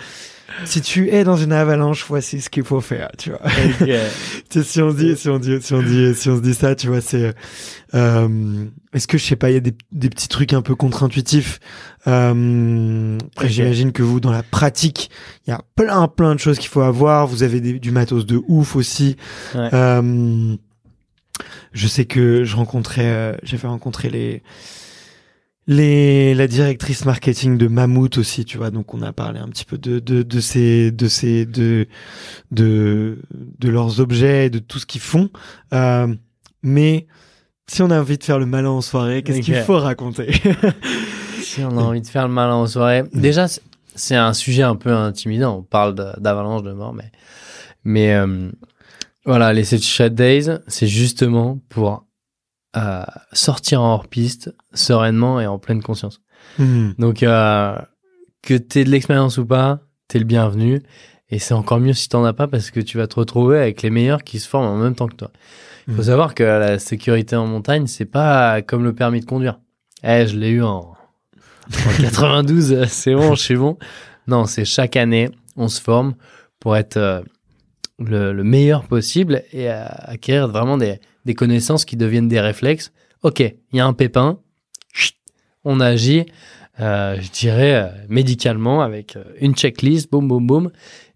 si tu es dans une avalanche, voici ce qu'il faut faire, tu vois. Ok. Tu sais, si on dit, si on dit, si on dit, si on se dit ça, tu vois, c'est, euh, est-ce que je sais pas, il y a des, des petits trucs un peu contre-intuitifs? Euh, j'imagine que vous, dans la pratique, il y a plein, plein de choses qu'il faut avoir. Vous avez des- du matos de ouf aussi. Ouais. Euh, je sais que je rencontrais, euh, j'avais rencontré les, les, la directrice marketing de Mammouth aussi, tu vois. Donc, on a parlé un petit peu de, de, de ces, de ces, de, de, de leurs objets, de tout ce qu'ils font. Euh, mais si on a envie de faire le malin en soirée, qu'est-ce qu'il faut raconter Si on a envie de faire le malin en soirée, déjà c'est- un sujet un peu intimidant. On parle d'avalanche de mort, mais mais euh, voilà, les Shot Days, c'est justement pour euh, sortir en hors piste sereinement et en pleine conscience. Hmm. Donc euh, que t'aies de l'expérience ou pas, t'es le bienvenu. Et c'est encore mieux si t'en as pas parce que tu vas te retrouver avec les meilleurs qui se forment en même temps que toi. Il faut Mhm. savoir que la sécurité en montagne, c'est pas comme le permis de conduire. Eh, je l'ai eu en, en 92, euh, c'est bon, je suis bon. Non, c'est chaque année, on se forme pour être euh, le, le meilleur possible et euh, acquérir vraiment des, des connaissances qui deviennent des réflexes. Ok, il y a un pépin, on agit, euh, je dirais, euh, médicalement avec euh, une checklist, boum, boum, boum,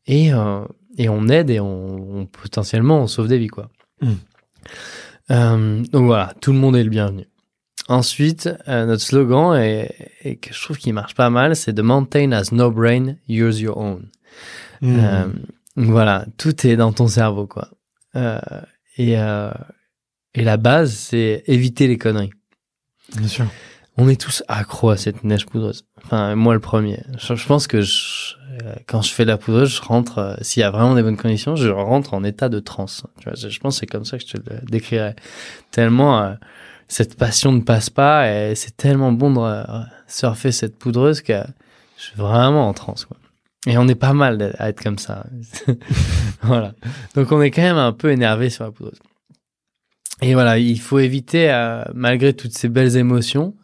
et, et on aide et on, on- potentiellement on sauve des vies, quoi. Mm. Euh, donc voilà, tout le monde est le bienvenu. ensuite, euh, notre slogan, et, et que je trouve qu'il marche pas mal, c'est The mountain has no brain, use your own. Hmm. Euh, voilà, tout est dans ton cerveau, quoi. Euh, et, et la base, c'est éviter les conneries. Bien sûr. On est tous accros à cette neige poudreuse. Enfin, moi le premier. Je, je pense que je- euh, quand je fais de la poudreuse, je rentre, euh, s'il y a vraiment des bonnes conditions, je rentre en état de transe. Tu vois, je, je pense que c'est comme ça que je te le décrirais. Tellement euh, cette passion ne passe pas et c'est tellement bon de euh, surfer cette poudreuse que je suis vraiment en transe. Quoi. Et on est pas mal à être comme ça. voilà. Donc on est quand même un peu énervé sur la poudreuse. Et voilà, il faut éviter, euh, malgré toutes ces belles émotions,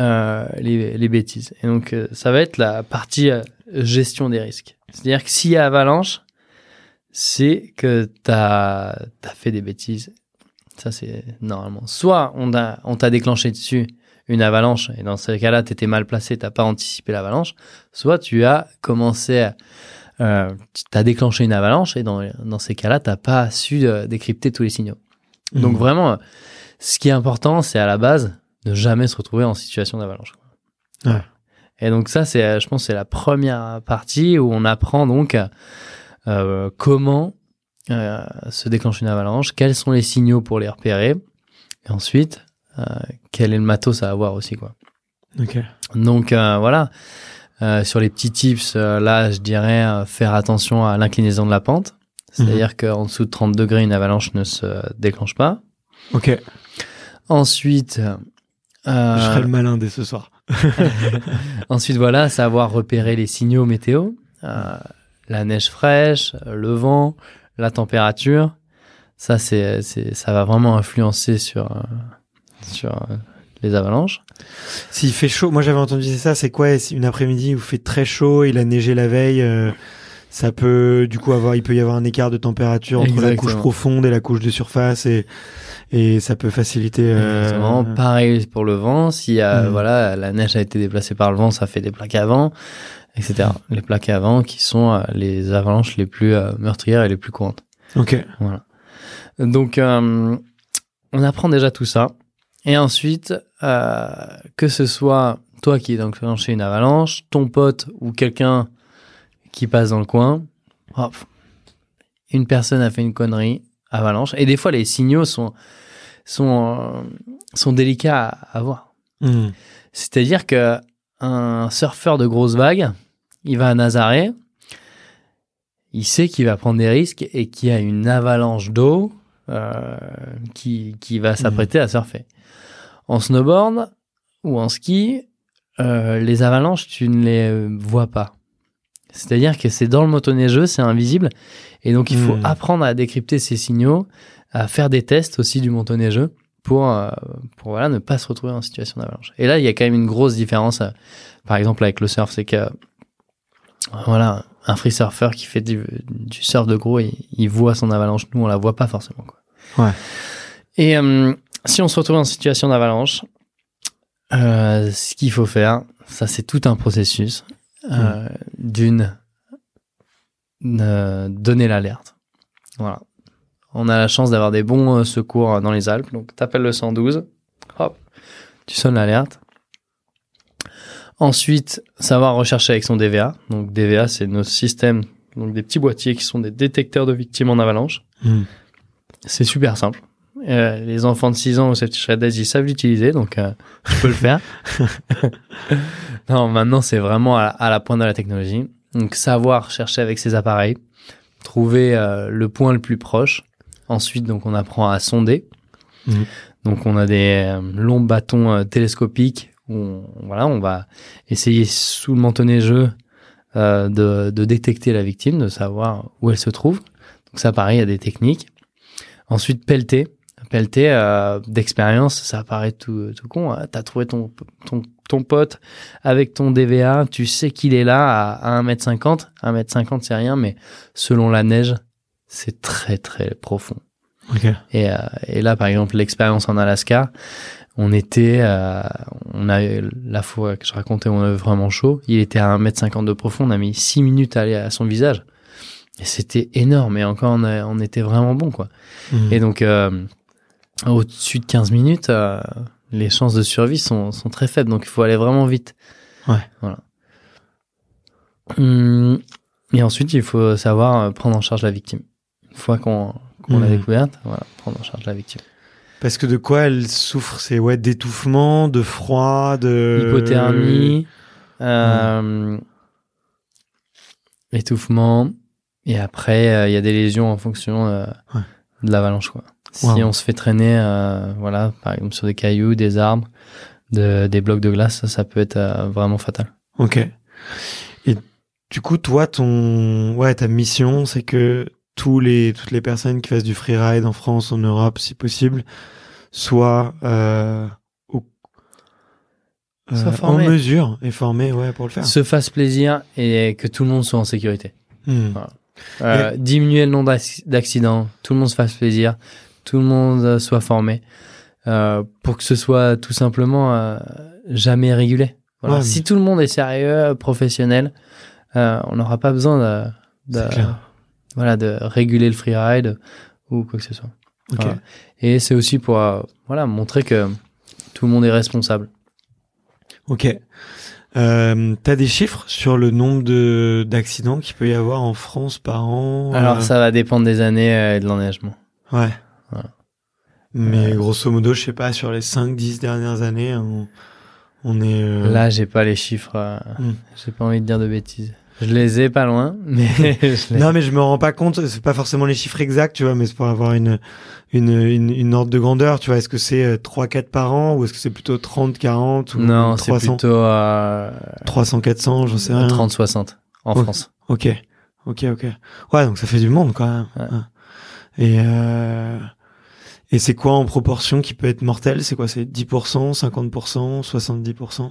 euh, les, bêtises. Et donc, euh, ça va être la partie gestion des risques. C'est-à-dire que s'il y a avalanche, c'est que tu as, fait des bêtises. Ça, c'est normalement. Soit on t'a on déclenché dessus une avalanche, et dans ce cas-là, tu étais mal placé, tu pas anticipé l'avalanche. Soit tu as commencé à. Euh, déclenché une avalanche, et dans, dans ces cas-là, tu pas su décrypter tous les signaux. Donc Hmm. vraiment, ce qui est important, c'est à la base ne jamais se retrouver en situation d'avalanche. Ouais. Et donc ça, c'est, je pense, c'est la première partie où on apprend donc euh, comment euh, se déclenche une avalanche, quels sont les signaux pour les repérer, et ensuite euh, quel est le matos à avoir aussi quoi. Donc voilà, sur les petits tips, là, je dirais faire attention à l'inclinaison de la pente. C'est-à-dire qu'en dessous de 30 degrés, une avalanche ne se déclenche pas. Ok. Ensuite, euh, Je serai le malin dès ce soir. ensuite voilà, savoir repérer les signaux météo, Euh, la neige fraîche, le vent, la température. Ça, c'est, ça va vraiment influencer sur euh, sur les avalanches. S'il fait chaud, moi j'avais entendu ça, c'est quoi Une après-midi où il fait très chaud, il a neigé la veille, euh, ça peut du coup avoir, il peut y avoir un écart de température entre la couche profonde et la couche de surface et, et ça peut faciliter. euh, vraiment pareil pour le vent. Si euh, Mhm. voilà, la neige a été déplacée par le vent, ça fait des plaques à vent, etc. Les plaques à vent qui sont euh, les avalanches les plus euh, meurtrières et les plus courantes. Ok. Voilà. Donc, euh, on apprend déjà tout ça. Et ensuite, euh, que ce soit toi qui est donc chez une avalanche, ton pote ou quelqu'un qui passe dans le coin, hop, une personne a fait une connerie, avalanche. Et des fois, les signaux sont, sont, euh, sont délicats à, à voir. Hmm. C'est-à-dire que un surfeur de grosses vagues, il va à Nazaré, il sait qu'il va prendre des risques et qu'il y a une avalanche d'eau euh, qui, qui va s'apprêter à surfer. En snowboard ou en ski, euh, les avalanches, tu ne les vois pas. C'est-à-dire que c'est dans le motoneigeux, c'est invisible. Et donc, il faut Hmm. apprendre à décrypter ces signaux, à faire des tests aussi du motoneigeux pour, euh, pour voilà, ne pas se retrouver en situation d'avalanche. Et là, il y a quand même une grosse différence, euh, par exemple, avec le surf, c'est que, euh, voilà, un free surfer qui fait du, du surf de gros, il, il voit son avalanche. Nous, on la voit pas forcément, quoi. Ouais. Et euh, si on se retrouve en situation d'avalanche, ce qu'il faut faire, ça c'est tout un processus. Euh, D'une, euh, donner l'alerte. Voilà. On a la chance d'avoir des bons euh, secours dans les Alpes. Donc, t'appelles le 112. Hop. Tu sonnes l'alerte. Ensuite, savoir rechercher avec son DVA. Donc, DVA, c'est nos systèmes, donc des petits boîtiers qui sont des détecteurs de victimes en avalanche. Hmm. C'est super simple. Euh, les enfants de 6 ans au Safety Shredded, ils savent l'utiliser, donc euh, tu peux le faire. non, maintenant, c'est vraiment à, à la pointe de la technologie. Donc, savoir chercher avec ces appareils, trouver euh, le point le plus proche. Ensuite, donc, on apprend à sonder. Mhm. Donc, on a des euh, longs bâtons télescopiques où on, voilà, on va essayer sous le manteau neigeux de, de détecter la victime, de savoir où elle se trouve. Donc, ça, pareil, il y a des techniques. Ensuite, pelleter. Pelleter, euh, d'expérience, ça paraît tout, tout con. hein. T'as trouvé ton, ton, ton pote avec ton DVA, tu sais qu'il est là à, à 1m50. 1m50, c'est rien, mais selon la neige, c'est très, très profond. Ok. Et, euh, et là, par exemple, l'expérience en Alaska, on était, euh, on a la fois que je racontais, on avait vraiment chaud. Il était à 1m50 de profond. On a mis 6 minutes à aller à son visage. Et c'était énorme. Et encore, on, a- on était vraiment bon, quoi. Hmm. Et donc, euh, au-dessus de 15 minutes, euh, les chances de survie sont, sont très faibles, donc il faut aller vraiment vite. Ouais. Voilà. Hum, et ensuite, il faut savoir euh, prendre en charge la victime. Une fois qu'on qu'on l'a Mhm. découverte, voilà, prendre en charge la victime. Parce que de quoi elle souffre C'est ouais, d'étouffement, de froid, de. Hypothermie, euh, étouffement, et après, euh, il y a des lésions en fonction euh, Ouais. de l'avalanche. quoi. Si on se fait traîner, euh, voilà, par exemple sur des cailloux, des arbres, de- des blocs de glace, ça, ça peut être euh, vraiment fatal. Ok. Et du coup, toi, ton, ouais, ta mission, c'est que tous les, toutes les personnes qui fassent du freeride en France, en Europe, si possible, soient, euh, au- euh, en mesure et formées, ouais, pour le faire. Se fasse plaisir et que tout le monde soit en sécurité. Hmm. Voilà. Diminuer le nombre d'acc- d'accidents, tout le monde se fasse plaisir, tout le monde euh, soit formé, euh, pour que ce soit tout simplement euh, jamais régulé. Voilà. Ouais, Si tout le monde est sérieux, professionnel, on n'aura pas besoin de, voilà, de réguler le freeride ou quoi que ce soit. Voilà. Et c'est aussi pour voilà, montrer que tout le monde est responsable. Ok. Euh, T'as des chiffres sur le nombre de d'accidents qu'il peut y avoir en France par an Alors euh, ça va dépendre des années et de l'enneigement. Ouais. Mais Euh, grosso modo, je sais pas, sur les 5-10 dernières années, on, on est... euh, Là, j'ai pas les chiffres. euh, Hmm. J'ai pas envie de dire de bêtises. Je les ai pas loin, mais Non, mais je me rends pas compte, c'est pas forcément les chiffres exacts, tu vois, mais c'est pour avoir une, une, une, une ordre de grandeur, tu vois. Est-ce que c'est euh, 3-4 par an ou est-ce que c'est plutôt 30, 40 ou non, c'est 300, plutôt euh, 300, 400, j'en sais rien. 30-60 en Ouais. France. Ok, ok, ok. Ouais, donc ça fait du monde quand même. Ouais. Ouais. Et, euh, et c'est quoi en proportion qui peut être mortel? C'est quoi? C'est 10%, 50%, 70%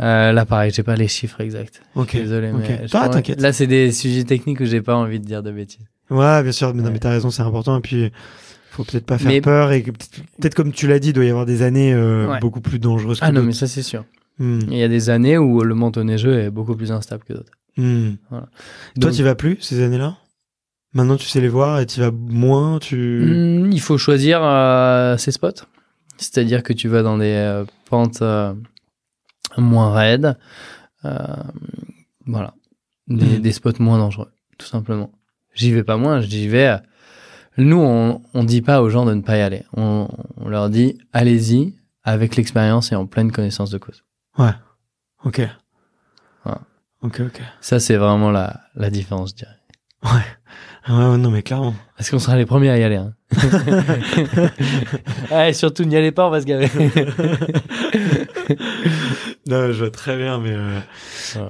Euh, là, pareil, j'ai pas les chiffres exacts. Ok. Désolé, ok. mais Ah, t'inquiète. Là, c'est des sujets techniques où j'ai pas envie de dire de bêtises. Ouais, bien sûr, mais, non, Ouais. mais t'as raison, c'est important. Et puis, faut peut-être pas faire Mais- peur. Et peut-être comme tu l'as dit, il doit y avoir des années euh, Ouais. beaucoup plus dangereuses que Ah non, mais ça c'est sûr. Hmm. Il y a des années où le manteau neigeux est beaucoup plus instable que d'autres. Hmm. Voilà. Toi, Donc- tu vas plus ces années-là? Maintenant, tu sais les voir et tu vas moins. Tu. Hmm, il faut choisir euh, ses spots. C'est-à-dire que tu vas dans des euh, pentes euh, moins raides. euh, voilà. Des, Mhm. des spots moins dangereux, tout simplement. J'y vais pas moins, j'y vais. euh, Nous, on, on dit pas aux gens de ne pas y aller. On, on leur dit, allez-y avec l'expérience et en pleine connaissance de cause. Ok. Voilà. Ok, ok. Ça, c'est vraiment la, la différence, je dirais. Ah ouais, ouais, non, mais clairement. Est-ce qu'on sera les premiers à y aller hein et surtout, n'y allez pas, on va se garer. non, je vois très bien, mais. Euh,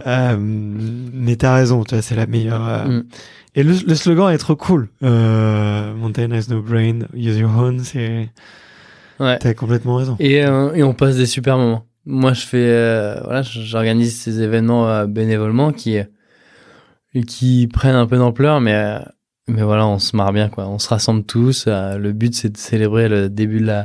euh, mais t'as raison, tu vois, c'est la meilleure. euh, Mm. Et le, le slogan est trop cool. Euh, Mountain has no brain, use your own, c'est. Ouais. T'as complètement raison. Et, euh, et on passe des super moments. Moi, je fais, euh, voilà, j'organise ces événements bénévolement qui, qui prennent un peu d'ampleur, mais, euh, mais voilà, on se marre bien, quoi. On se rassemble tous. euh, le but, c'est de célébrer le début de la,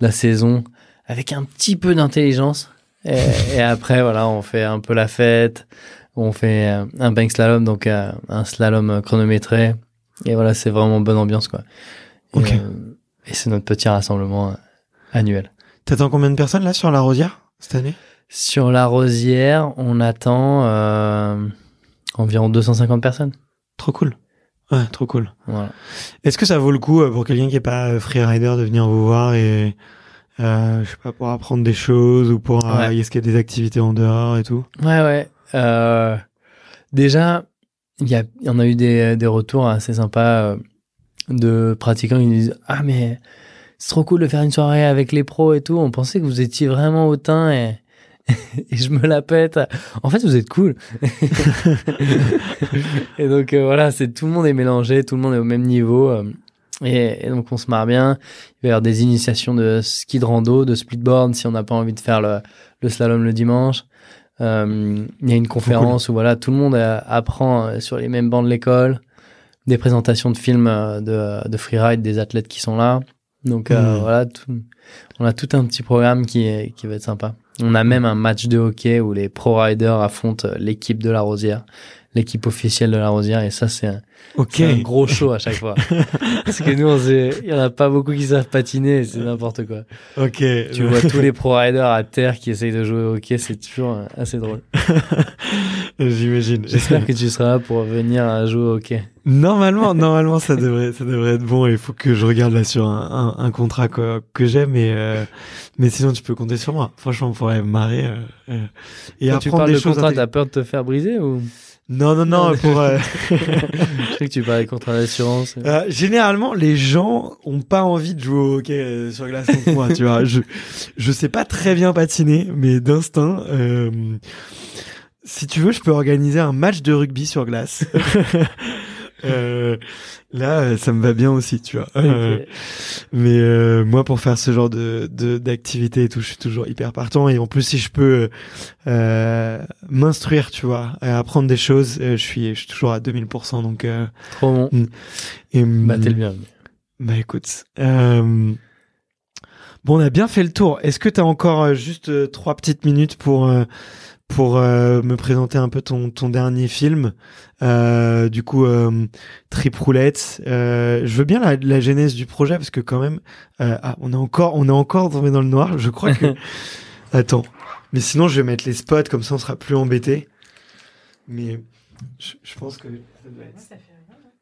de la saison avec un petit peu d'intelligence. Et, et après, voilà, on fait un peu la fête. On fait euh, un bank slalom, donc euh, un slalom chronométré. Et voilà, c'est vraiment bonne ambiance, quoi. Et, euh, c'est notre petit rassemblement annuel. T'attends combien de personnes là sur la Rosière cette année? Sur la Rosière, on attend environ 250 personnes. Trop cool. Ouais, trop cool. Voilà. Est-ce que ça vaut le coup euh, pour quelqu'un qui est pas euh, freerider de venir vous voir et euh, je sais pas pour apprendre des choses ou pour euh, Ouais. est-ce qu'il y a des activités en dehors et tout? Ouais, ouais. Euh, déjà, il y, y en a eu des, des retours assez sympas de pratiquants qui nous disent Ah, mais c'est trop cool de faire une soirée avec les pros et tout. On pensait que vous étiez vraiment hautain et, et je me la pète. En fait, vous êtes cool. et donc, euh, voilà, c'est tout le monde est mélangé, tout le monde est au même niveau. euh, et, et donc, on se marre bien. Il va y avoir des initiations de ski de rando, de splitboard si on n'a pas envie de faire le, le slalom le dimanche. Euh, il y a une conférence où voilà, tout le monde apprend sur les mêmes bancs de l'école, des présentations de films de, de freeride des athlètes qui sont là. Donc euh, Mm. voilà, tout- on a tout un petit programme qui, est, qui va être sympa. On a même un match de hockey où les pro riders affrontent l'équipe de la Rosière, l'équipe officielle de la Rosière. Et ça, c'est un, gros show à chaque fois. Parce que nous, il y en a pas beaucoup qui savent patiner, c'est n'importe quoi. Ok. Tu vois tous les pro riders à terre qui essayent de jouer au hockey, c'est toujours assez drôle. J'imagine. J'espère que tu seras là pour venir jouer au hockey. Normalement, normalement, ça devrait, ça devrait être bon. Il faut que je regarde là sur un, un, un contrat que, que j'ai, mais euh, mais sinon tu peux compter sur moi. Franchement, on pourrait me marrer euh, euh, et Quand tu apprendre parles des de choses. contrat, t'as peur de te faire briser ou? Non, non, non. pour euh, Je sais que tu parlais de contrat d'assurance. euh, généralement, les gens ont pas envie de jouer au hockey euh, sur glace contre moi. Tu vois, je je sais pas très bien patiner, mais d'instinct. euh, si tu veux, je peux organiser un match de rugby sur glace. Euh, là, euh, ça me va bien aussi, tu vois. Euh, Ok. Mais euh, moi, pour faire ce genre de de- d'activité et tout, je suis toujours hyper partant. Et en plus, si je peux euh, m'instruire, tu vois, apprendre des choses, euh, je suis je suis toujours à 2000%. Donc, euh, Trop bon. et, Bah, t'es le bienvenu. Bah écoute, euh, bon, on a bien fait le tour. Est-ce que tu as encore euh, juste euh, trois petites minutes pour euh, pour euh, me présenter un peu ton ton dernier film euh, Du coup, euh, Trip Roulette. Euh, je veux bien la, la genèse du projet parce que quand même, euh, ah, on est encore on est encore tombé dans le noir. Je crois que attends, mais sinon je vais mettre les spots comme ça on sera plus embêté. Mais je, je pense que ça doit être.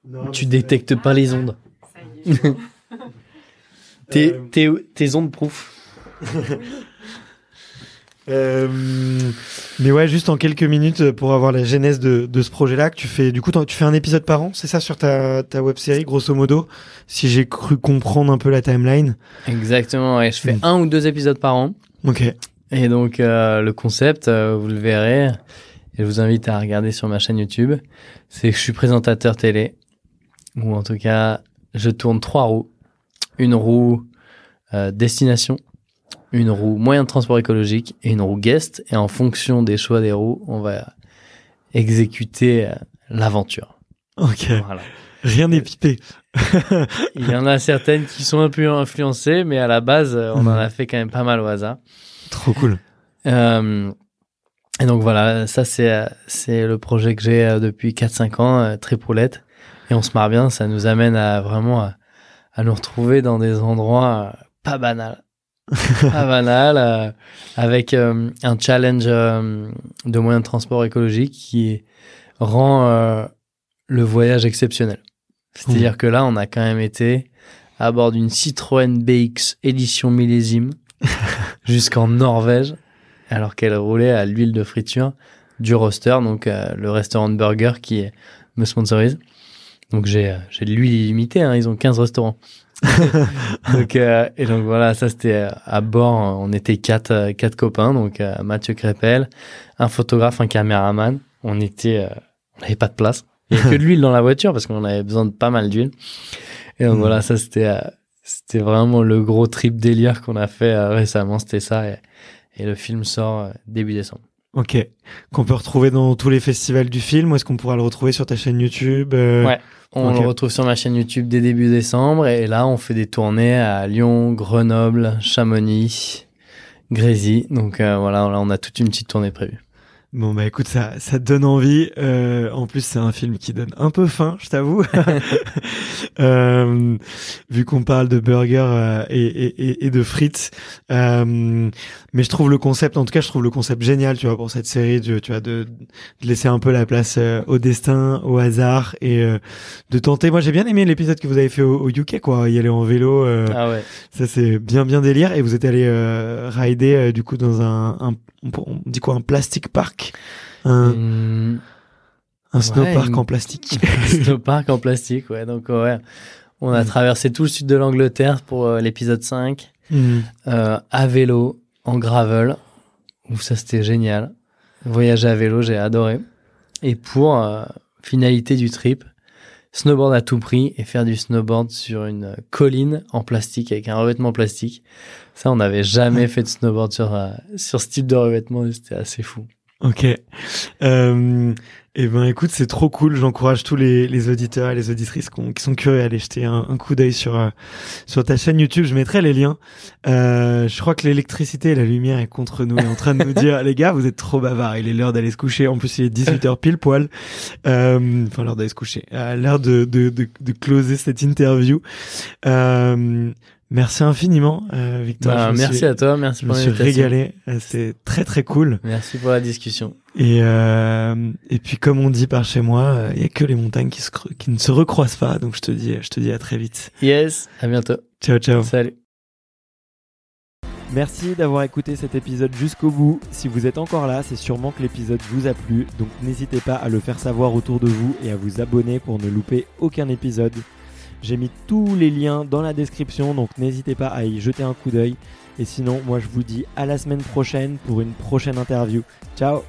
Non, Tu détectes pas les ondes. Tes, Euh, tes, tes ondes proof. Euh, mais ouais, juste en quelques minutes euh, pour avoir la genèse de, de ce projet-là, que tu fais, du coup, tu fais un épisode par an, c'est ça sur ta, ta web série, grosso modo, si j'ai cru comprendre un peu la timeline? Exactement, ouais. Je fais Mm. un ou deux épisodes par an. Ok. Et donc, euh, le concept, euh, vous le verrez, et je vous invite à regarder sur ma chaîne YouTube, c'est que je suis présentateur télé, ou en tout cas, je tourne trois roues. Une roue destination, une roue moyen de transport écologique et une roue guest. Et en fonction des choix des roues, on va exécuter euh, l'aventure. Ok. Voilà. Rien n'est pipé. Il y en a certaines qui sont un peu influencées, mais à la base, euh, on en a fait quand même pas mal au hasard. Trop cool. Euh, et donc voilà, ça c'est c'est le projet que j'ai depuis 4-5 ans, euh, Tripoulette. Et on se marre bien, ça nous amène à vraiment à, à nous retrouver dans des endroits pas banals. Pas banals, euh, avec euh, un challenge euh, de moyens de transport écologique qui rend euh, le voyage exceptionnel. C'est-à-dire que là, on a quand même été à bord d'une Citroën BX édition millésime jusqu'en Norvège, alors qu'elle roulait à l'huile de friture du roster, donc le restaurant de burger qui me sponsorise. Donc j'ai j'ai de l'huile illimitée, hein, ils ont 15 restaurants. donc, euh, et donc voilà, ça c'était euh, à bord, on était quatre, euh, quatre copains, donc euh, Mathieu Crépel, un photographe, un caméraman. On était, euh, on n'avait pas de place. Il n'y avait que de l'huile dans la voiture parce qu'on avait besoin de pas mal d'huile. Et donc Mm. voilà, ça c'était euh, c'était vraiment le gros trip délire qu'on a fait récemment, c'était ça. Et, et le film sort début décembre. Ok. Qu'on peut retrouver dans tous les festivals du film, ou est-ce qu'on pourra le retrouver sur ta chaîne YouTube euh, Ouais. On le retrouve sur ma chaîne YouTube dès début décembre. Et là, on fait des tournées à Lyon, Grenoble, Chamonix, Grésy. Donc euh, voilà, là, on a toute une petite tournée prévue. Bon bah écoute ça ça te donne envie. Euh, en plus c'est un film qui donne un peu faim, je t'avoue. Euh, vu qu'on parle de burgers euh, et, et, et- de frites, Euh, mais je trouve le concept, en tout cas je trouve le concept génial, tu vois, pour cette série, tu, tu vois, de, de laisser un peu la place euh, au destin, au hasard et euh, de tenter. Moi j'ai bien aimé l'épisode que vous avez fait au, au UK, quoi, y aller en vélo. euh, Ah ouais. ça c'est bien bien délire et vous êtes allé euh, rider du coup dans un, un on on dit quoi un plastic park? Un, Hum, un snowpark en plastique snowpark en plastique, ouais. Donc ouais, on a Mm. traversé tout le sud de l'Angleterre pour euh, l'épisode 5. Mhm. euh, à vélo, en gravel. Où ça, c'était génial. Voyager à vélo, j'ai adoré. Et pour euh, finalité du trip, snowboard à tout prix et faire du snowboard sur une colline en plastique avec un revêtement plastique. Ça, on n'avait jamais fait de snowboard sur, sur ce type de revêtement c'était assez fou. Ok euh, Eh ben écoute, c'est trop cool. J'encourage tous les, les auditeurs et les auditrices qui sont curieux à aller jeter un, un coup d'œil sur euh, sur ta chaîne YouTube. Je mettrai les liens. Euh, je crois que l'électricité et la lumière est contre nous, est en train de nous dire les gars, vous êtes trop bavards. Il est l'heure d'aller se coucher. En plus, il est 18 h pile poil. Euh, enfin, l'heure d'aller se coucher. Euh, l'heure de, de de de closer cette interview. Merci infiniment, euh, Victor. Bah, merci suis, à toi, merci pour l'invitation. Je me suis régalé, euh, c'est très très cool. Merci pour la discussion. Et euh, et puis comme on dit par chez moi, il y a que les montagnes qui se qui ne se recroisent pas. Donc je te dis, je te dis à très vite. Yes, à bientôt. Ciao ciao. Salut. Merci d'avoir écouté cet épisode jusqu'au bout. Si vous êtes encore là, c'est sûrement que l'épisode vous a plu. Donc n'hésitez pas à le faire savoir autour de vous et à vous abonner pour ne louper aucun épisode. J'ai mis tous les liens dans la description, donc n'hésitez pas à y jeter un coup d'œil. Et sinon, moi je vous dis à la semaine prochaine pour une prochaine interview. Ciao